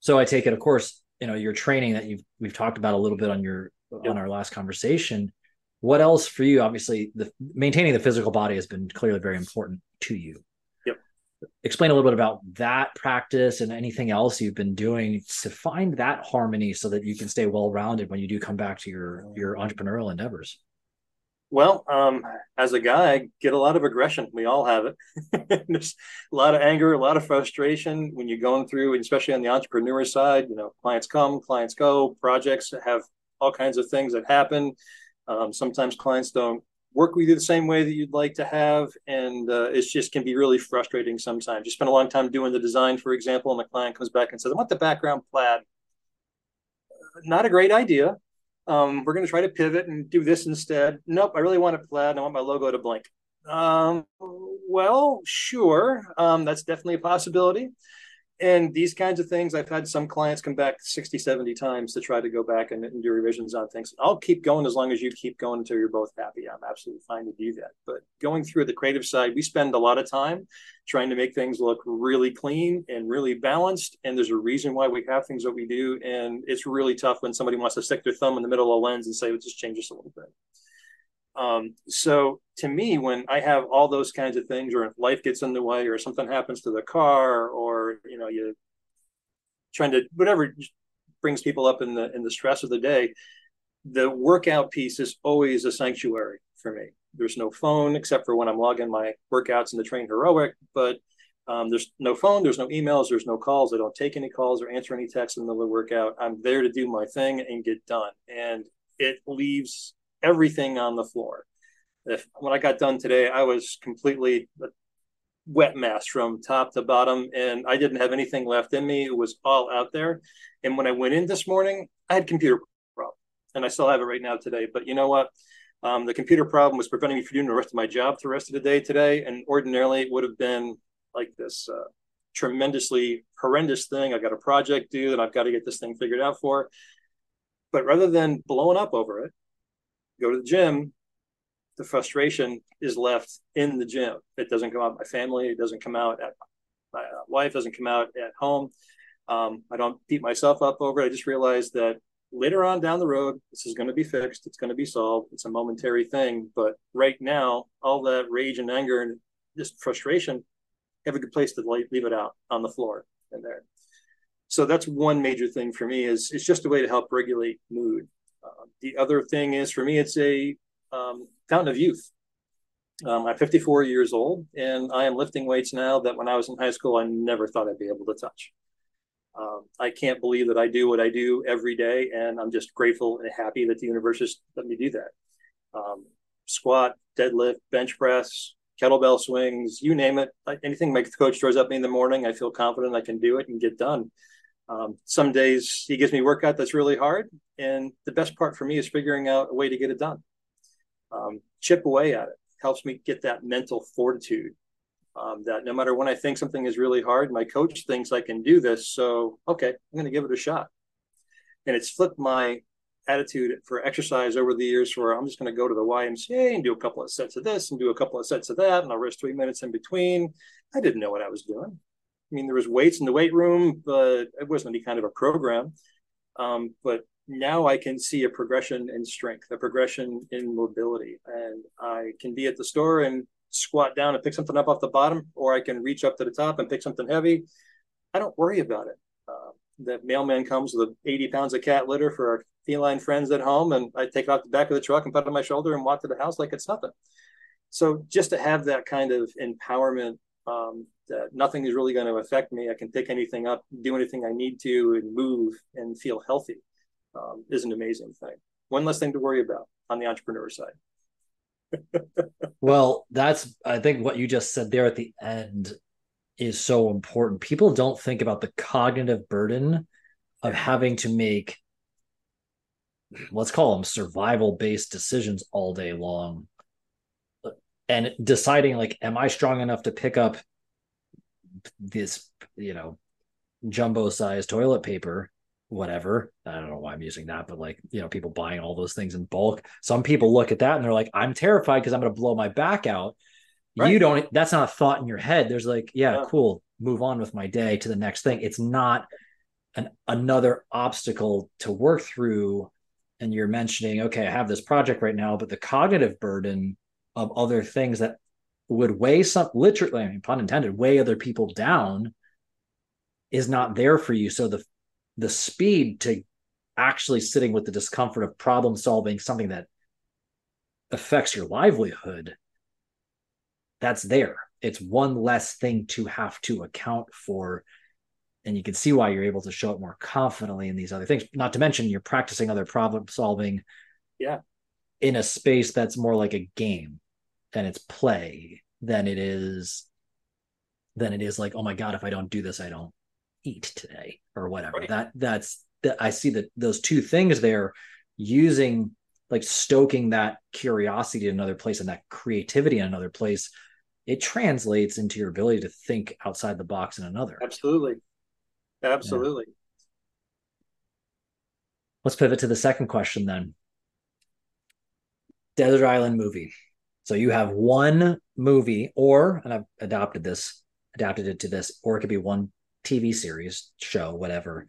So I take it, of course, you know your training that you've we've talked about a little bit on your yep. on our last conversation. What else for you? Obviously, the maintaining the physical body has been clearly very important to you explain a little bit about that practice and anything else you've been doing to find that harmony so that you can stay well rounded when you do come back to your your entrepreneurial endeavors? Well um, as a guy I get a lot of aggression. We all have it. There's a lot of anger a lot of frustration when you're going through especially on the entrepreneur side you know clients come clients go projects have all kinds of things that happen. Um, sometimes clients don't work with you the same way that you'd like to have. And uh, it just can be really frustrating sometimes. You spend a long time doing the design, for example, and the client comes back and says, I want the background plaid. Not a great idea. Um, we're going to try to pivot and do this instead. Nope, I really want it plaid and I want my logo to blink. Um, well, sure. Um, that's definitely a possibility and these kinds of things i've had some clients come back 60 70 times to try to go back and, and, do revisions on things. I'll keep going as long as you keep going until you're both happy. I'm absolutely fine to do that. But going through the creative side we spend a lot of time trying to make things look really clean and really balanced. And there's a reason why we have things that we do. And it's really tough when somebody wants to stick their thumb in the middle of a lens and say well, just change this a little bit um, so to me, when I have all those kinds of things, or life gets in the way, or something happens to the car, or you know, you trying to whatever brings people up in the in the stress of the day, the workout piece is always a sanctuary for me. There's no phone except for when I'm logging my workouts in the TrainHeroic, but um, there's no phone, there's no emails, there's no calls. I don't take any calls or answer any texts in the middle of the workout. I'm there to do my thing and get done. And it leaves everything on the floor. If when I got done today, I was completely wet mess from top to bottom, and I didn't have anything left in me. It was all out there. And when I went in this morning, I had computer problem, and I still have it right now today. But you know what? Um, the computer problem was preventing me from doing the rest of my job the rest of the day today. And ordinarily, it would have been like this uh, tremendously horrendous thing. I got a project due that I've got to get this thing figured out for. But rather than blowing up over it, go to the gym, the frustration is left in the gym. It doesn't come out my family. It doesn't come out at my uh, wife. Doesn't come out at home. Um, I don't beat myself up over it. I just realized that later on down the road, this is going to be fixed. It's going to be solved. It's a momentary thing. But right now, all that rage and anger and just frustration, have a good place to leave it out on the floor in there. So that's one major thing for me is it's just a way to help regulate mood. The other thing is for me, it's a um, fountain of youth. Um, I'm 54 years old, and I am lifting weights now that when I was in high school, I never thought I'd be able to touch. Um, I can't believe that I do what I do every day, and I'm just grateful and happy that the universe has let me do that. Um, squat, deadlift, bench press, kettlebell swings, you name it. Anything my coach throws at me in the morning, I feel confident I can do it and get done. Um, some days he gives me workout that's really hard, and the best part for me is figuring out a way to get it done. Um, chip away at it helps me get that mental fortitude. Um, that no matter when I think something is really hard, my coach thinks I can do this. So okay, I'm going to give it a shot. And it's flipped my attitude for exercise over the years where I'm just going to go to the YMCA and do a couple of sets of this and do a couple of sets of that, and I'll rest three minutes in between. I didn't know what I was doing. I mean, there was weights in the weight room, but it wasn't any kind of a program. Um, but now I can see a progression in strength, a progression in mobility, and I can be at the store and squat down and pick something up off the bottom, or I can reach up to the top and pick something heavy. I don't worry about it. Uh, the mailman comes with 80 pounds of cat litter for our feline friends at home, and I take it off the back of the truck and put it on my shoulder and walk to the house like it's nothing. So just to have that kind of empowerment um, that nothing is really going to affect me, I can pick anything up, do anything I need to, and move and feel healthy um, is an amazing thing. One less thing to worry about on the entrepreneur side. well, that's I think what you just said there at the end is so important. People don't think about the cognitive burden of having to make let's call them survival based decisions all day long and deciding like am i strong enough to pick up this you know jumbo size toilet paper whatever. I don't know why I'm using that, but like, you know, people buying all those things in bulk. Some people look at that and they're like, I'm terrified because I'm going to blow my back out. Right. You don't, that's not a thought in your head. There's like, yeah, yeah, cool, move on with my day to the next thing. It's not an another obstacle to work through. And you're mentioning, okay, I have this project right now, but the cognitive burden of other things that would weigh some literally, I mean, pun intended, weigh other people down is not there for you. So the the speed to actually sitting with the discomfort of problem solving something that affects your livelihood that's there. It's one less thing to have to account for. And you can see why you're able to show it more confidently in these other things not to mention you're practicing other problem solving yeah. in a space that's more like a game and it's play than it is than it is like oh my god if i don't do this i don't eat today or whatever. Right. That that's that I see that those two things there using like stoking that curiosity in another place and that creativity in another place it translates into your ability to think outside the box in another absolutely absolutely yeah. let's pivot to the second question then desert island movie so you have one movie or and i've adopted this adapted it to this or it could be one TV series, show, whatever,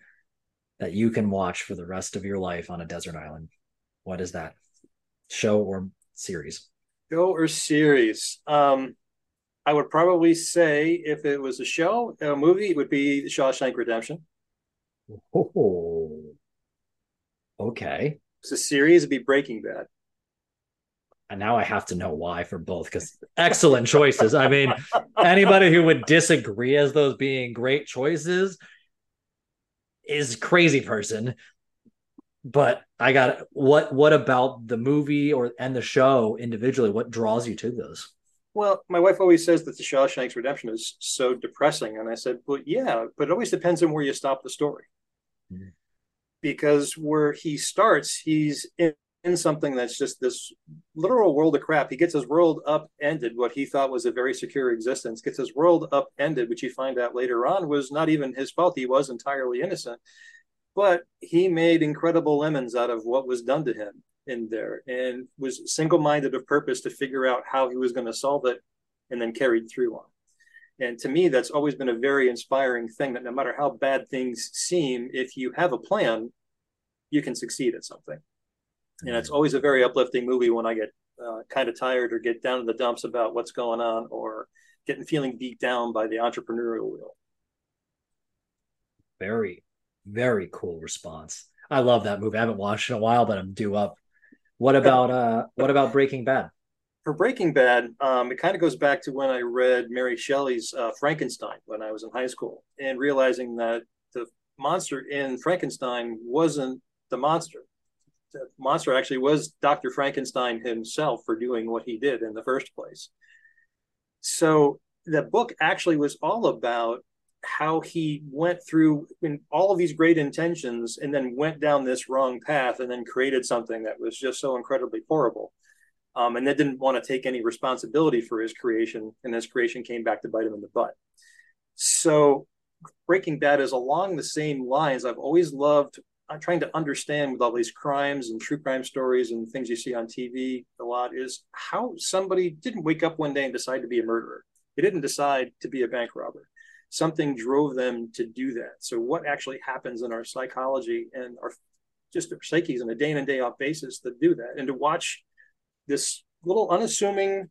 that you can watch for the rest of your life on a desert island? What is that show or series? Show or series? Um, I would probably say if it was a show, a movie, it would be Shawshank Redemption. Oh, okay. It's a series, it'd be Breaking Bad and now I have to know why for both because excellent choices. I mean, anybody who would disagree as those being great choices is crazy person. But I got what what about the movie or and the show individually? What draws you to those? Well, my wife always says that the Shawshank's Redemption is so depressing, and I said, "Well, yeah, but it always depends on where you stop the story." Mm-hmm. Because where he starts, he's in in something that's just this literal world of crap. He gets his world upended, what he thought was a very secure existence, gets his world upended, which you find out later on was not even his fault. He was entirely innocent. But he made incredible lemons out of what was done to him in there and was single minded of purpose to figure out how he was going to solve it and then carried through on. And to me, that's always been a very inspiring thing that no matter how bad things seem, if you have a plan, you can succeed at something and it's always a very uplifting movie when I get uh, kind of tired or get down in the dumps about what's going on or getting feeling beat down by the entrepreneurial wheel. Very, very cool response. I love that movie. I haven't watched it in a while, but I'm due up. What about uh what about Breaking Bad? For Breaking Bad, um, it kind of goes back to when I read Mary Shelley's uh, Frankenstein when I was in high school, and realizing that the monster in Frankenstein wasn't the monster monster actually was Dr. Frankenstein himself for doing what he did in the first place. So the book actually was all about how he went through in all of these great intentions and then went down this wrong path and then created something that was just so incredibly horrible. Um, and then didn't want to take any responsibility for his creation, and his creation came back to bite him in the butt. So Breaking Bad is along the same lines. I've always loved I'm trying to understand with all these crimes and true crime stories and things you see on TV a lot is how somebody didn't wake up one day and decide to be a murderer. They didn't decide to be a bank robber. Something drove them to do that. So what actually happens in our psychology and our just their psyches on a day in and day out basis that do that. And to watch this little unassuming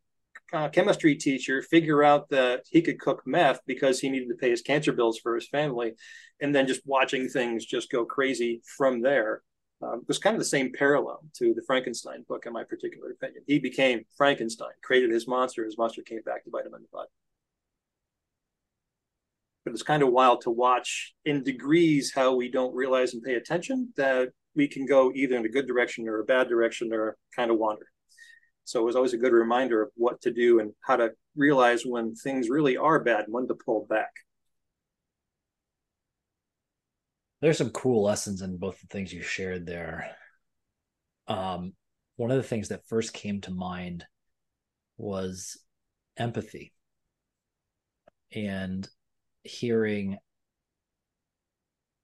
uh, chemistry teacher figure out that he could cook meth because he needed to pay his cancer bills for his family, and then just watching things just go crazy from there um, was kind of the same parallel to the Frankenstein book, in my particular opinion. He became Frankenstein, created his monster, his monster came back to bite him in the butt. But it's kind of wild to watch in degrees how we don't realize and pay attention that we can go either in a good direction or a bad direction or kind of wander. So it was always a good reminder of what to do and how to realize when things really are bad and when to pull back. There's some cool lessons in both the things you shared there. Um, one of the things that first came to mind was empathy and hearing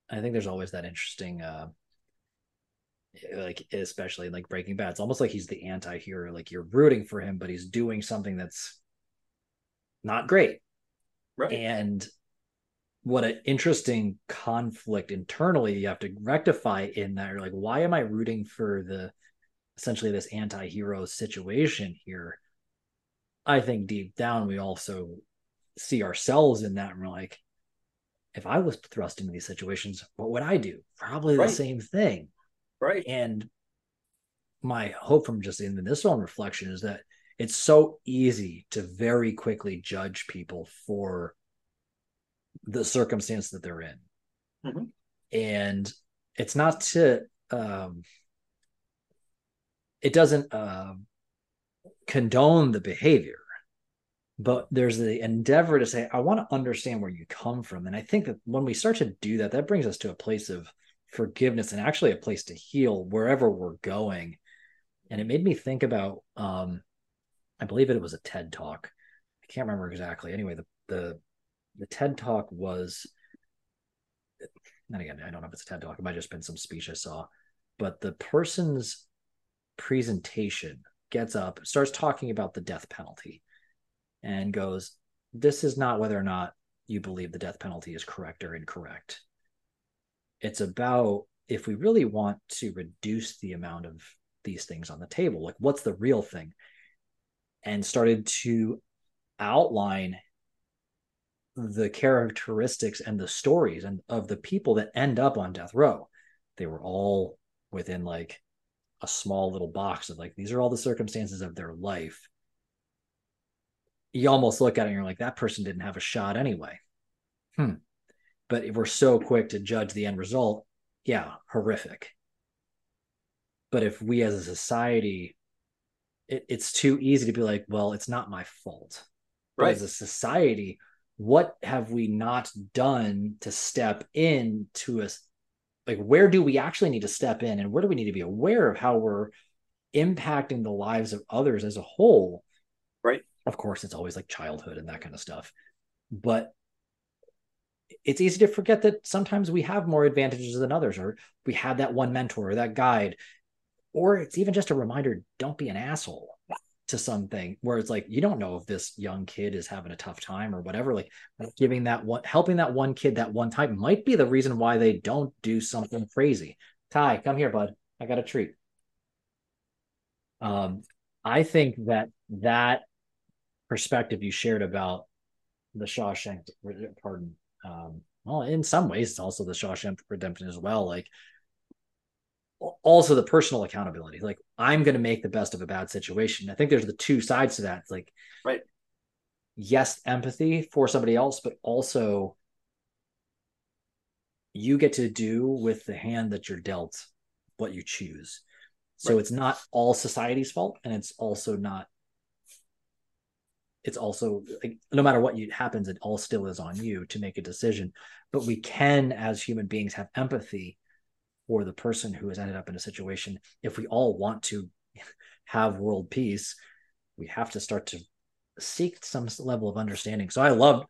i think there's always that interesting uh like especially like Breaking Bad. It's almost like he's the anti-hero. Like you're rooting for him, but he's doing something that's not great. Right. And what an interesting conflict internally you have to rectify in that. You're like, why am I rooting for the essentially this anti-hero situation here? I think deep down we also see ourselves in that and we're like, if I was thrust into these situations, what would I do? Probably right. the same thing. Right. And my hope from just in this own reflection is that it's so easy to very quickly judge people for the circumstance that they're in. Mm-hmm. And it's not to, um, it doesn't uh, condone the behavior, but there's the endeavor to say, I want to understand where you come from. And I think that when we start to do that, that brings us to a place of forgiveness and actually a place to heal wherever we're going. And it made me think about um I believe it was a TED talk. I can't remember exactly. Anyway, the the the TED talk was and again, I don't know if it's a TED talk, it might just been some speech I saw, but the person's presentation gets up, starts talking about the death penalty, and goes, This is not whether or not you believe the death penalty is correct or incorrect it's about if we really want to reduce the amount of these things on the table, like what's the real thing? And started to outline the characteristics and the stories and of the people that end up on death row. They were all within like a small little box of like these are all the circumstances of their life. You almost look at it and you're like, that person didn't have a shot anyway. Hmm but if we're so quick to judge the end result, yeah, horrific. But if we as a society, it, it's too easy to be like, well, it's not my fault. Right. But as a society, what have we not done to step in to us? Like, where do we actually need to step in, and where do we need to be aware of how we're impacting the lives of others as a whole? Right. Of course, it's always like childhood and that kind of stuff, but it's easy to forget that sometimes we have more advantages than others, or we had that one mentor or that guide, or it's even just a reminder don't be an asshole to something where it's like you don't know if this young kid is having a tough time or whatever like giving that one helping that one kid that one time might be the reason why they don't do something crazy. Ty come here bud. I got a treat. Um i think that that perspective you shared about the shawshank pardon um, well, in some ways, it's also the Shawshank Redemption as well. Like, also the personal accountability. Like, I'm going to make the best of a bad situation. I think there's the two sides to that. It's like, right. Yes, empathy for somebody else, but also you get to do with the hand that you're dealt what you choose. So right. it's not all society's fault, and it's also not it's also like, no matter what you, happens, it all still is on you to make a decision. But we can, as human beings, have empathy for the person who has ended up in a situation. If we all want to have world peace, we have to start to seek some level of understanding. So I love,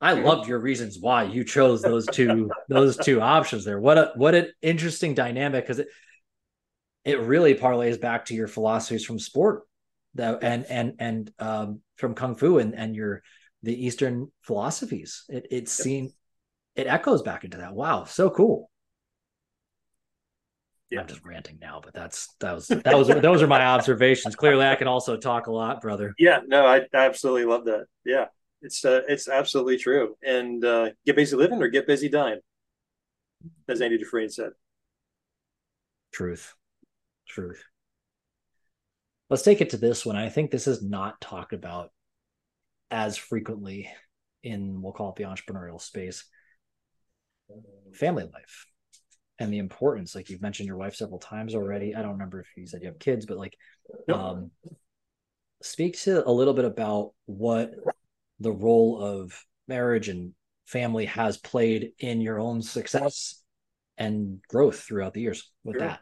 I loved your reasons why you chose those two those two options there. What a what an interesting dynamic because it it really parlays back to your philosophies from sport and and and um, from kung fu and and your the Eastern philosophies. It it's yep. seen it echoes back into that. Wow, so cool. yeah. I'm just ranting now, but that's that was that was those are my observations. Clearly, I can also talk a lot, brother. Yeah, no, I absolutely love that. Yeah, it's uh, it's absolutely true. And uh, get busy living or get busy dying, as Andy Dufresne said. Truth, truth. Let's take it to this one. I think this is not talked about as frequently in we'll call it the entrepreneurial space. Family life and the importance. Like you've mentioned your wife several times already. I don't remember if you said you have kids, but like, nope. um, speak to a little bit about what the role of marriage and family has played in your own success and growth throughout the years with sure. that.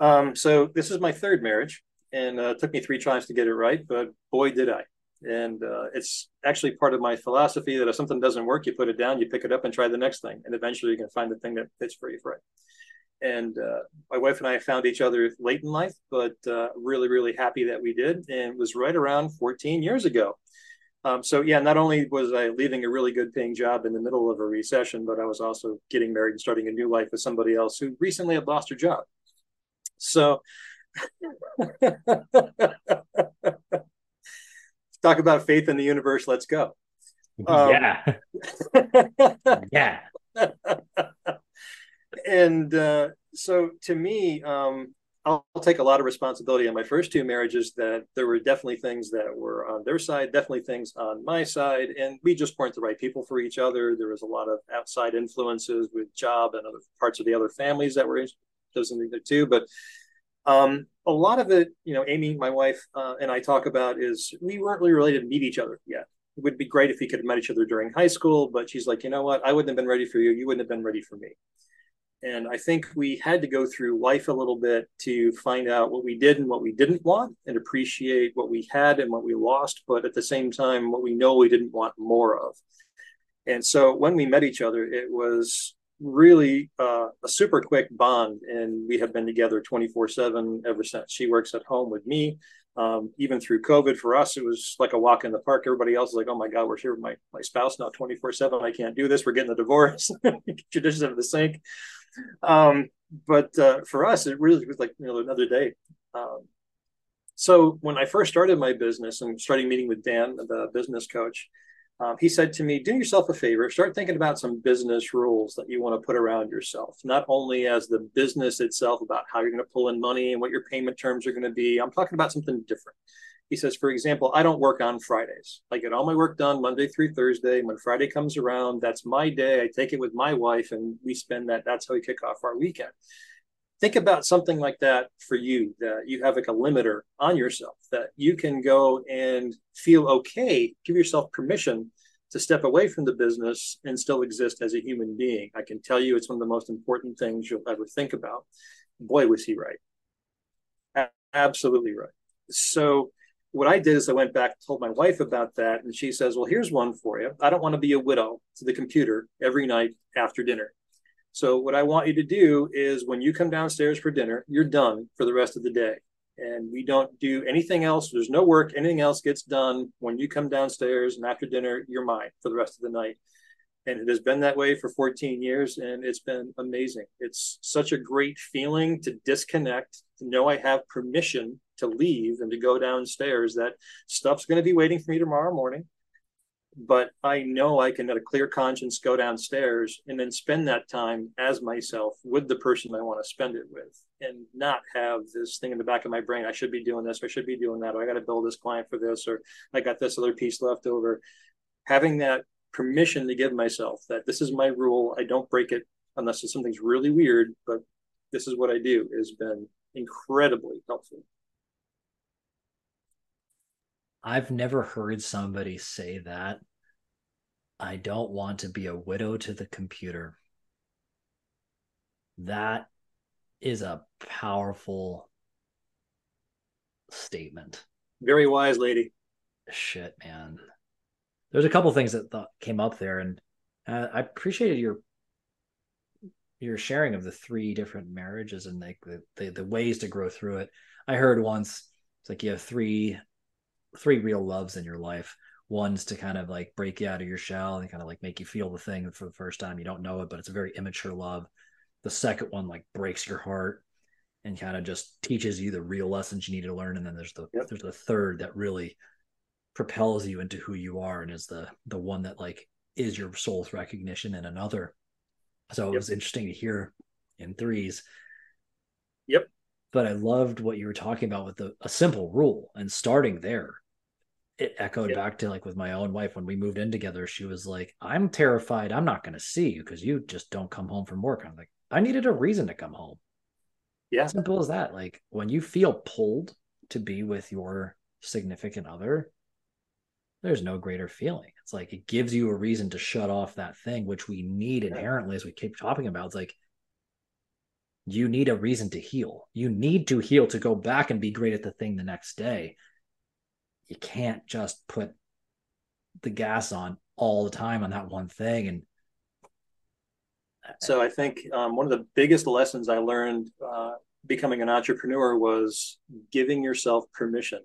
Um, so this is my third marriage, and uh, it took me three tries to get it right, but boy, did I! And uh, it's actually part of my philosophy that if something doesn't work, you put it down, you pick it up, and try the next thing, and eventually you can find the thing that fits for you. Right. And uh, my wife and I found each other late in life, but uh, really, really happy that we did, and it was right around 14 years ago. Um, so yeah, not only was I leaving a really good paying job in the middle of a recession, but I was also getting married and starting a new life with somebody else who recently had lost her job. So talk about faith in the universe. Let's go. Um, yeah. yeah. and uh, so to me, um, I'll, I'll, take a lot of responsibility on my first two marriages that there were definitely things that were on their side, definitely things on my side, and we just weren't the right people for each other. There was a lot of outside influences with job and other parts of the other families that were interested in there too. But um, a lot of it, you know, Amy, my wife, uh, and I talk about is we weren't really ready to meet each other yet. It would be great if we could have met each other during high school, but she's like, you know what? I wouldn't have been ready for you. You wouldn't have been ready for me. And I think we had to go through life a little bit to find out what we did and what we didn't want and appreciate what we had and what we lost, but at the same time, what we know we didn't want more of. And so when we met each other, it was really uh, a super quick bond. And we have been together 24 7 ever since. She works at home with me. Um, even through COVID, for us, it was like a walk in the park. Everybody else is like, oh my God, we're here with my, my spouse now 24 7. I can't do this. We're getting a divorce. Traditions of the sink. Um, but uh, for us, it really was like you know another day. Um, so when I first started my business and starting meeting with Dan, the business coach, um, he said to me, "Do yourself a favor. Start thinking about some business rules that you want to put around yourself. Not only as the business itself about how you're going to pull in money and what your payment terms are going to be. I'm talking about something different." He says, for example, I don't work on Fridays. I get all my work done Monday through Thursday. When Friday comes around, that's my day. I take it with my wife and we spend that. That's how we kick off our weekend. Think about something like that for you, that you have like a limiter on yourself, that you can go and feel okay, give yourself permission to step away from the business and still exist as a human being. I can tell you it's one of the most important things you'll ever think about. Boy, was he right. Absolutely right. So, what I did is I went back, told my wife about that, and she says, Well, here's one for you. I don't want to be a widow to the computer every night after dinner. So, what I want you to do is when you come downstairs for dinner, you're done for the rest of the day. And we don't do anything else. There's no work. Anything else gets done when you come downstairs, and after dinner, you're mine for the rest of the night. And it has been that way for 14 years, and it's been amazing. It's such a great feeling to disconnect, to know I have permission to leave and to go downstairs. That stuff's going to be waiting for me tomorrow morning. But I know I can, at a clear conscience, go downstairs and then spend that time as myself with the person I want to spend it with and not have this thing in the back of my brain. I should be doing this, I should be doing that, or I got to build this client for this, or I got this other piece left over. Having that permission to give myself that this is my rule, I don't break it unless it's something's really weird, but this is what I do has been incredibly helpful. I've never heard somebody say that. I don't want to be a widow to the computer. That is a powerful statement. Very wise lady. Shit, man. There's a couple things that th- came up there, and uh, I appreciated your your sharing of the three different marriages and like the, the the ways to grow through it. I heard once it's like you have three three real loves in your life. One's to kind of like break you out of your shell and kind of like make you feel the thing for the first time. You don't know it, but it's a very immature love. The second one like breaks your heart. and kind of just teaches you the real lessons you need to learn and then there's the Yep. there's the third that really propels you into who you are and is the the one that like is your soul's recognition in another so it Yep. was interesting to hear in threes Yep. but i loved what you were talking about with the, a simple rule and starting there it echoed Yep. back to like with my own wife when we moved in together she was like i'm terrified i'm not going to see you because you just don't come home from work i'm like i needed a reason to come home Yeah. simple as that like when you feel pulled to be with your significant other there's no greater feeling it's like it gives you a reason to shut off that thing which we need Yeah. inherently as we keep talking about it's like you need a reason to heal you need to heal to go back and be great at the thing the next day you can't just put the gas on all the time on that one thing and So I think um, one of the biggest lessons I learned uh, becoming an entrepreneur was giving yourself permission.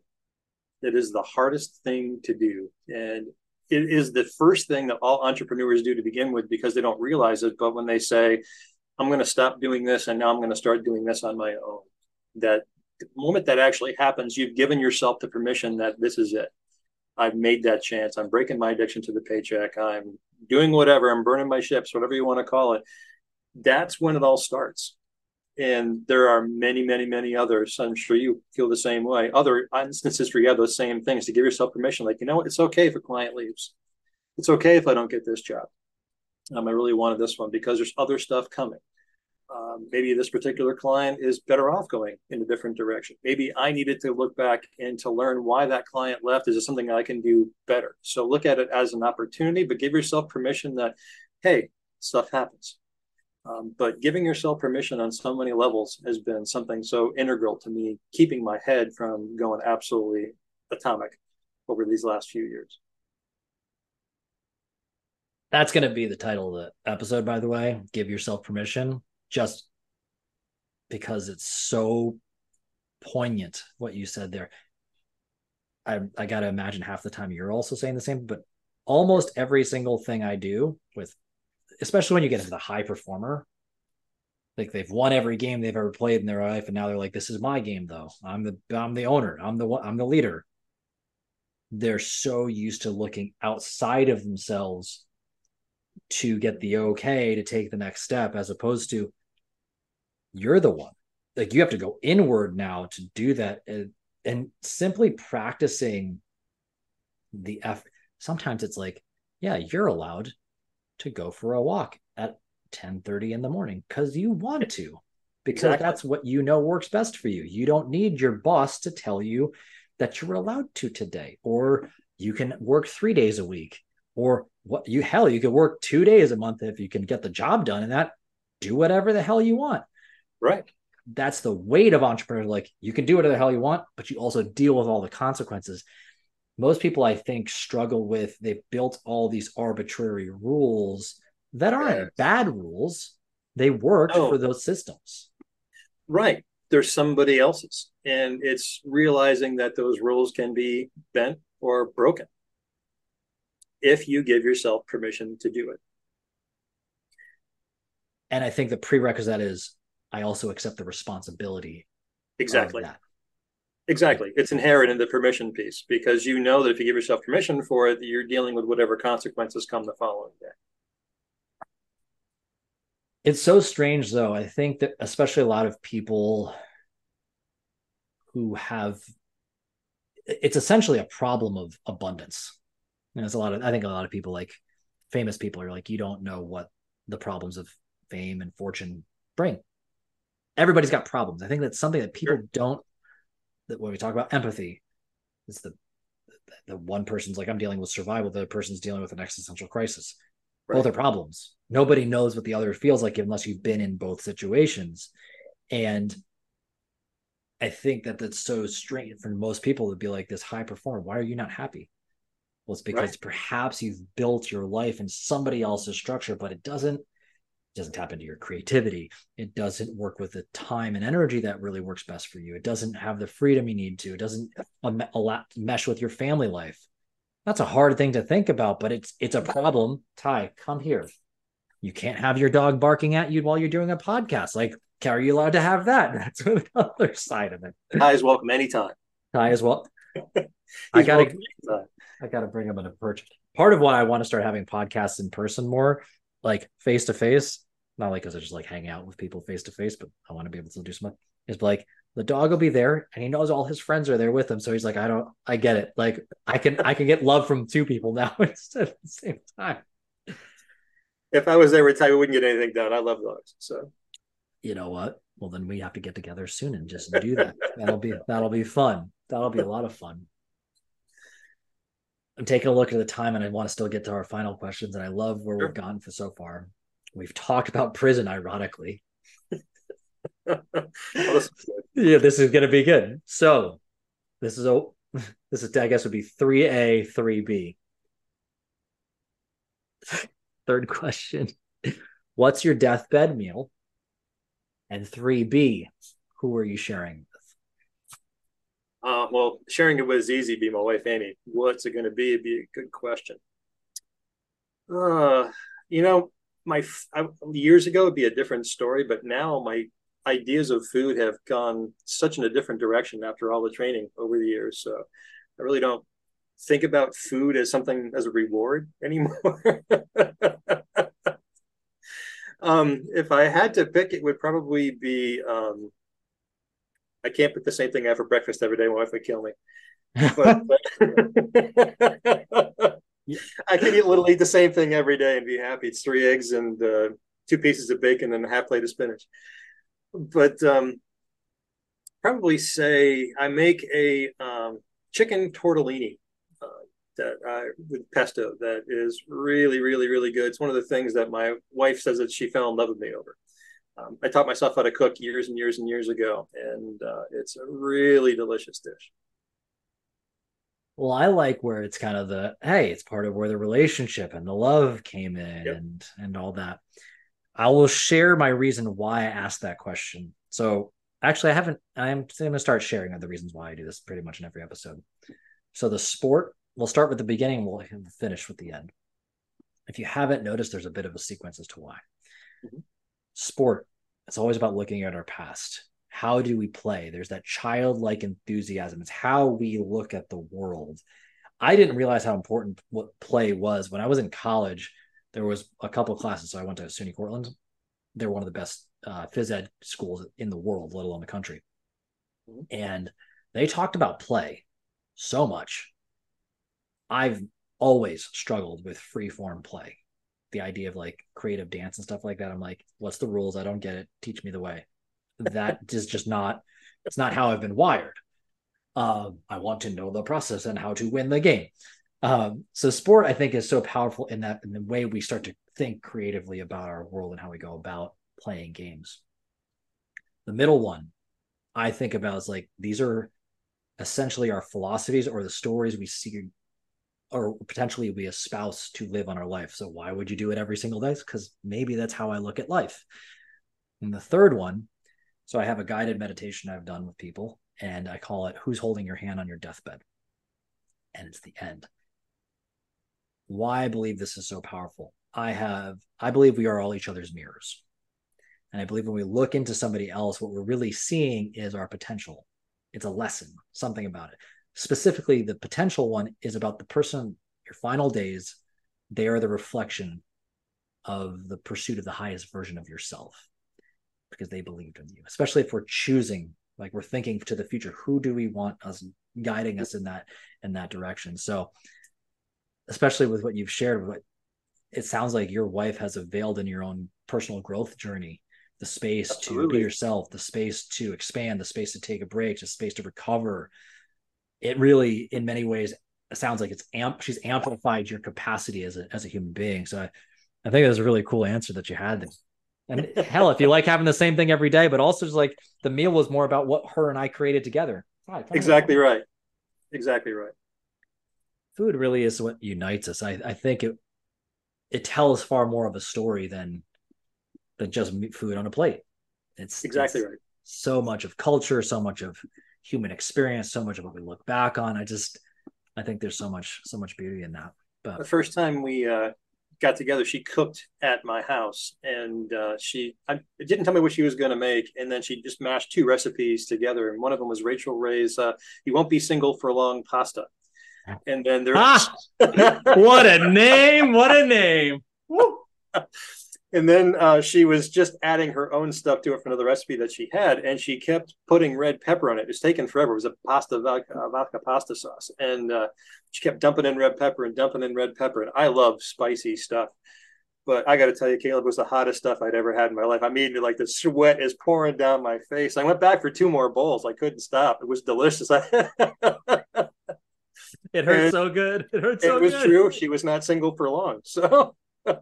It is the hardest thing to do. And it is the first thing that all entrepreneurs do to begin with because they don't realize it. But when they say, I'm going to stop doing this and now I'm going to start doing this on my own, that the moment that actually happens, you've given yourself the permission that this is it. I've made that chance. I'm breaking my addiction to the paycheck. I'm doing whatever. I'm burning my ships, whatever you want to call it. That's when it all starts. And there are many, many, many others. I'm sure you feel the same way. Other instances where you have those same things to give yourself permission, like, you know what, it's okay if a client leaves. It's okay if I don't get this job. Um, I really wanted this one because there's other stuff coming. Um, maybe this particular client is better off going in a different direction. Maybe I needed to look back and to learn why that client left. Is it something I can do better? So look at it as an opportunity, but give yourself permission that, hey, stuff happens. Um, but giving yourself permission on so many levels has been something so integral to me, keeping my head from going absolutely atomic over these last few years. that's going to be the title of the episode by the way give yourself permission just because it's so poignant what you said there. I i got to imagine half the time you're also saying the same but almost every single thing i do with especially when you get into the high performer like they've won every game they've ever played in their life and now they're like this is my game though. I'm the i'm the owner. I'm the i'm the leader. They're so used to looking outside of themselves to get the okay to take the next step as opposed to you're the one. Like you have to go inward now to do that and, and simply practicing the f sometimes it's like yeah you're allowed to go for a walk at 10 30 in the morning because you want to because Exactly. that's what you know works best for you. You don't need your boss to tell you that you're allowed to today or you can work three days a week or what you hell you could work two days a month if you can get the job done and that do whatever the hell you want Right. that's the weight of entrepreneur like you can do whatever the hell you want but you also deal with all the consequences most people i think struggle with they've built all these arbitrary rules that aren't Yes. bad rules they work No. for those systems Right. There's somebody else's. And it's realizing that those rules can be bent or broken if you give yourself permission to do it. and i think the prerequisite is i also accept the responsibility Exactly. that. Exactly. It's inherent in the permission piece because you know that if you give yourself permission for it, you're dealing with whatever consequences come the following day. It's so strange, though. I think that especially a lot of people who have it's essentially a problem of abundance. And there's a lot of I think a lot of people like famous people are like, you don't know what the problems of fame and fortune bring. Everybody's got problems. I think that's something that people Sure. don't that when we talk about empathy, it's the the one person's like, I'm dealing with survival, the other person's dealing with an existential crisis both are problems. Nobody knows what the other feels like unless you've been in both situations. And I think that that's so strange for most people to be like this high performer. Why are you not happy? Well, it's because Right. perhaps you've built your life in somebody else's structure, but it doesn't it doesn't tap into your creativity. It doesn't work with the time and energy that really works best for you. It doesn't have the freedom you need to. It doesn't allow, mesh with your family life that's a hard thing to think about, but it's it's a problem. Ty, come here. You can't have your dog barking at you while you're doing a podcast. Like are you allowed to have that? That's the other side of it. Ty is welcome anytime. Ty is well. I gotta, I gotta bring him in a perch. Part of why I want to start having podcasts in person more, like face to face, not like because I just like hang out with people face to face, but I want to be able to do something. Is like the dog will be there and he knows all his friends are there with him. So he's like, I don't, I get it. Like I can, I can get love from two people now instead at the same time. If I was there with Ty, we wouldn't get anything done. I love dogs. So you know what? Well, then we have to get together soon and just do that. that'll be that'll be fun. That'll be a lot of fun. I'm taking a look at the time and I want to still get to our final questions. And I love where sure. we've gone for so far. We've talked about prison, ironically. well, this yeah, this is gonna be good. So this is a this is I guess would be 3A, 3B. Third question. What's your deathbed meal? And 3B, who are you sharing with? Uh, well, sharing it was easy, be my wife Amy. What's it going to be? It'd be a good question. Uh, you know, my I, years ago it'd be a different story, but now my ideas of food have gone such in a different direction after all the training over the years. So I really don't think about food as something as a reward anymore. Um, if I had to pick, it would probably be. Um, I can't pick the same thing I have for breakfast every day. My wife would kill me. But, but I could eat literally the same thing every day and be happy. It's three eggs and uh, two pieces of bacon and a half plate of spinach. But um, probably say I make a um, chicken tortellini that uh, with pesto that is really, really, really good. It's one of the things that my wife says that she fell in love with me over. Um, I taught myself how to cook years and years and years ago, and uh, it's a really delicious dish. Well, I like where it's kind of the hey, it's part of where the relationship and the love came in yep. and and all that. I will share my reason why I asked that question. So actually, I haven't. I'm going to start sharing the reasons why I do this pretty much in every episode. So the sport we'll start with the beginning we'll finish with the end if you haven't noticed there's a bit of a sequence as to why mm-hmm. sport it's always about looking at our past how do we play there's that childlike enthusiasm it's how we look at the world i didn't realize how important what play was when i was in college there was a couple of classes so i went to suny cortland they're one of the best uh, phys ed schools in the world let alone the country mm-hmm. and they talked about play so much I've always struggled with free form play. The idea of like creative dance and stuff like that. I'm like, what's the rules? I don't get it. Teach me the way. That is just not, it's not how I've been wired. Um, I want to know the process and how to win the game. Um, so sport, I think, is so powerful in that in the way we start to think creatively about our world and how we go about playing games. The middle one, I think about is like these are essentially our philosophies or the stories we see or potentially we espouse to live on our life. So why would you do it every single day? Because maybe that's how I look at life. And the third one, so I have a guided meditation I've done with people, and I call it "Who's holding your hand on your deathbed?" And it's the end. Why I believe this is so powerful. I have, I believe we are all each other's mirrors. And I believe when we look into somebody else, what we're really seeing is our potential. It's a lesson, something about it specifically the potential one is about the person your final days they are the reflection of the pursuit of the highest version of yourself because they believed in you especially if we're choosing like we're thinking to the future who do we want us guiding us in that in that direction? So especially with what you've shared what it sounds like your wife has availed in your own personal growth journey the space Absolutely. to be yourself the space to expand the space to take a break the space to recover. It really in many ways sounds like it's amp she's amplified your capacity as a as a human being. So i, I think that's a really cool answer that you had there and hell if you like having the same thing every day but also just like the meal was more about what her and i created together. Exactly right. Exactly right. Food really is what unites us. I, I think it it tells far more of a story than than just food on a plate. It's exactly it's right. so much of culture so much of human experience, so much of what we look back on. I just I think there's so much so much beauty in that. But the first time we uh, got together, she cooked at my house, and uh, she I, didn't tell me what she was going to make, and then she just mashed two recipes together, and one of them was Rachael Ray's uh, "You Won't Be Single for Long" pasta, and then there. Ah, what a name! What a name! and then uh, she was just adding her own stuff to it from another recipe that she had, and she kept putting red pepper on it. It was taking forever. It was a pasta vodka, vodka pasta sauce, and uh, she kept dumping in red pepper and dumping in red pepper. And I love spicy stuff, but I got to tell you, Caleb was the hottest stuff I'd ever had in my life. I mean, like the sweat is pouring down my face. I went back for two more bowls. I couldn't stop. It was delicious. it hurt and so good. It hurt so It was good. true. She was not single for long. So.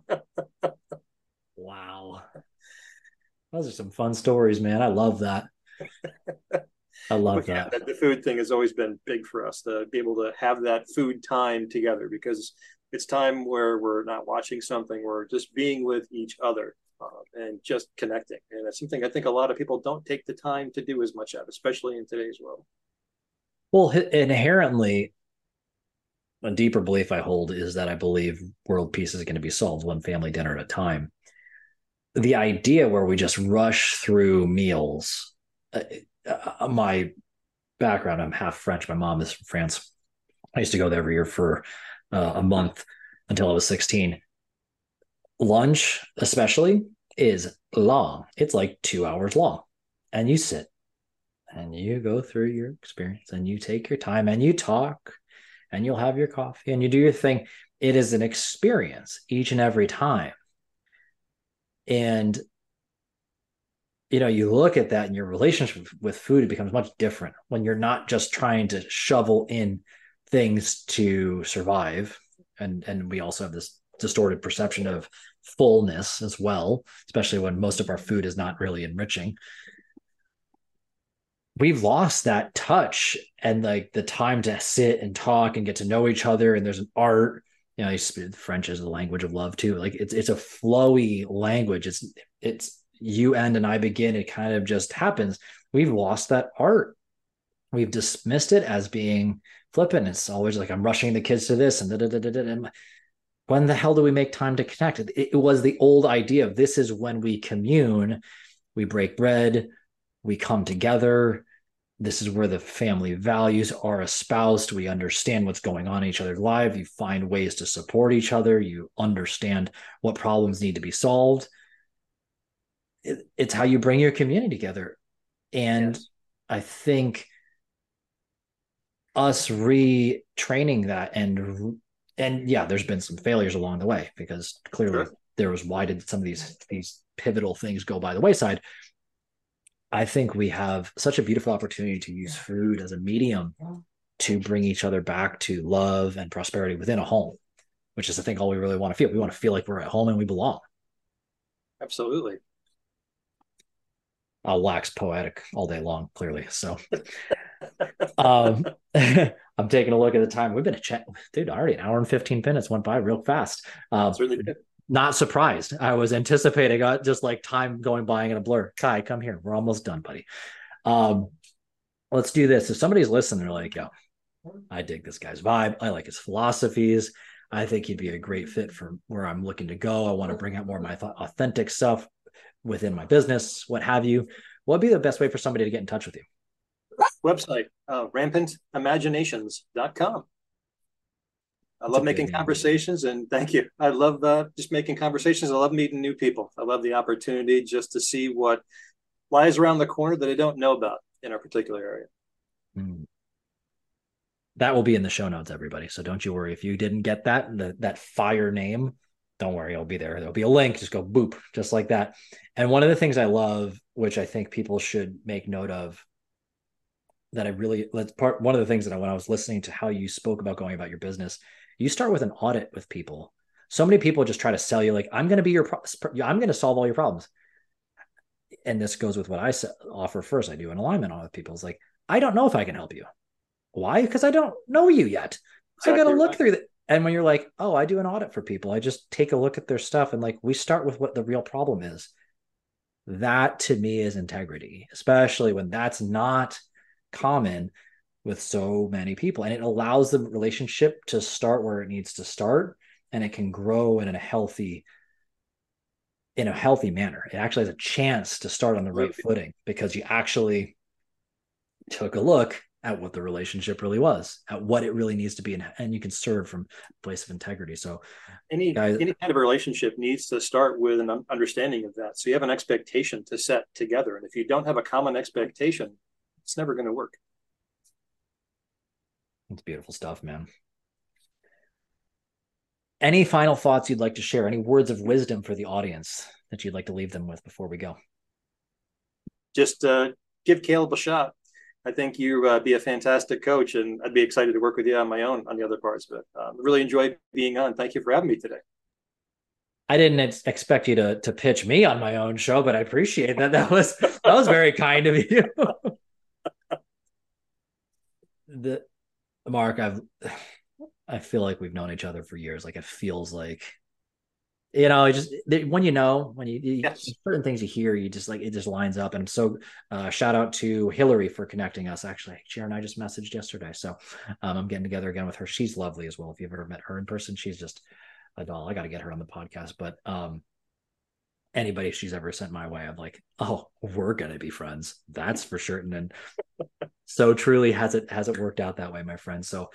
wow. Those are some fun stories, man. I love that. I love yeah, that. The food thing has always been big for us to be able to have that food time together because it's time where we're not watching something, we're just being with each other uh, and just connecting. And that's something I think a lot of people don't take the time to do as much of, especially in today's world. Well, inherently, a deeper belief I hold is that I believe world peace is going to be solved one family dinner at a time. The idea where we just rush through meals, uh, uh, my background, I'm half French. My mom is from France. I used to go there every year for uh, a month until I was 16. Lunch, especially, is long. It's like two hours long. And you sit and you go through your experience and you take your time and you talk and you'll have your coffee and you do your thing. It is an experience each and every time. And you know you look at that and your relationship with food it becomes much different when you're not just trying to shovel in things to survive. And and we also have this distorted perception of fullness as well especially when most of our food is not really enriching. We've lost that touch and like the time to sit and talk and get to know each other. And there's an art you know french is the language of love too like it's it's a flowy language it's it's you end and I begin, it kind of just happens. We've lost that art. We've dismissed it as being flippant. It's always like I'm rushing the kids to this and da, da, da, da, da. when the hell do we make time to connect? It, it was the old idea of this is when we commune, we break bread, we come together. This is where the family values are espoused. We understand what's going on in each other's life. You find ways to support each other. You understand what problems need to be solved it, it's how you bring your community together and yes. i think us retraining that and and yeah there's been some failures along the way because clearly sure. there was why did some of these these pivotal things go by the wayside i think we have such a beautiful opportunity to use food as a medium to bring each other back to love and prosperity within a home which is i think all we really want to feel we want to feel like we're at home and we belong absolutely I'll wax poetic all day long, clearly. So um, I'm taking a look at the time. We've been a chat, dude, already an hour and 15 minutes went by real fast. Um, really not surprised. I was anticipating uh, just like time going by in a blur. Kai, come here. We're almost done, buddy. Um, let's do this. If somebody's listening, they're like, yo, I dig this guy's vibe. I like his philosophies. I think he'd be a great fit for where I'm looking to go. I want to bring out more of my th- authentic stuff within my business, what have you, what would be the best way for somebody to get in touch with you? Website, uh, rampantimaginations.com. I love making conversations and thank you. I love uh, just making conversations. I love meeting new people. I love the opportunity just to see what lies around the corner that I don't know about in a particular area. Mm. That will be in the show notes, everybody. So don't you worry if you didn't get that the, that fire name don't worry, it'll be there. There'll be a link. Just go boop, just like that. And one of the things I love, which I think people should make note of, that I really let's part one of the things that I, when I was listening to how you spoke about going about your business, you start with an audit with people. So many people just try to sell you like I'm going to be your pro- I'm going to solve all your problems. And this goes with what I offer first. I do an alignment on with people. It's like I don't know if I can help you. Why? Because I don't know you yet. Exactly I got to look right. through that and when you're like oh i do an audit for people i just take a look at their stuff and like we start with what the real problem is that to me is integrity especially when that's not common with so many people and it allows the relationship to start where it needs to start and it can grow in a healthy in a healthy manner. It actually has a chance to start on the right footing because you actually took a look at what the relationship really was, at what it really needs to be, and, and you can serve from a place of integrity. So, any guys, any kind of relationship needs to start with an understanding of that. So you have an expectation to set together, and if you don't have a common expectation, it's never going to work. It's beautiful stuff, man. Any final thoughts you'd like to share? Any words of wisdom for the audience that you'd like to leave them with before we go? Just uh, give Caleb a shot. I think you uh, be a fantastic coach, and I'd be excited to work with you on my own on the other parts. But um, really enjoyed being on. Thank you for having me today. I didn't expect you to to pitch me on my own show, but I appreciate that. That was that was very kind of you. the Mark, I've I feel like we've known each other for years. Like it feels like you know, just when you know when you, you yes. certain things you hear, you just like it just lines up. And so, uh, shout out to Hillary for connecting us. Actually, Sharon and I just messaged yesterday, so um, I'm getting together again with her. She's lovely as well. If you've ever met her in person, she's just a doll. I got to get her on the podcast. But um, anybody she's ever sent my way, I'm like, oh, we're gonna be friends. That's for certain. And so truly has it has it worked out that way, my friend. So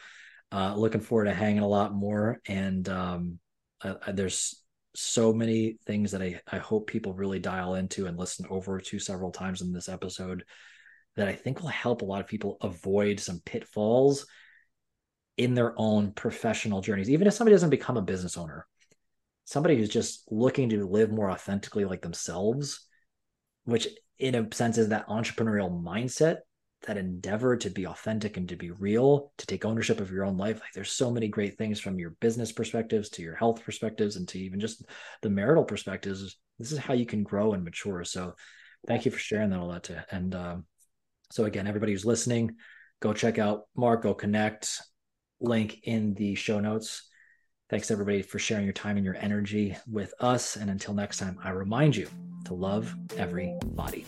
uh, looking forward to hanging a lot more. And um, uh, there's so many things that I, I hope people really dial into and listen over to several times in this episode that I think will help a lot of people avoid some pitfalls in their own professional journeys. Even if somebody doesn't become a business owner, somebody who's just looking to live more authentically like themselves, which in a sense is that entrepreneurial mindset that endeavor to be authentic and to be real, to take ownership of your own life. Like there's so many great things from your business perspectives to your health perspectives and to even just the marital perspectives. This is how you can grow and mature. So thank you for sharing that all that to and um, so again, everybody who's listening, go check out Mark, go connect, link in the show notes. Thanks everybody for sharing your time and your energy with us. And until next time, I remind you to love every everybody.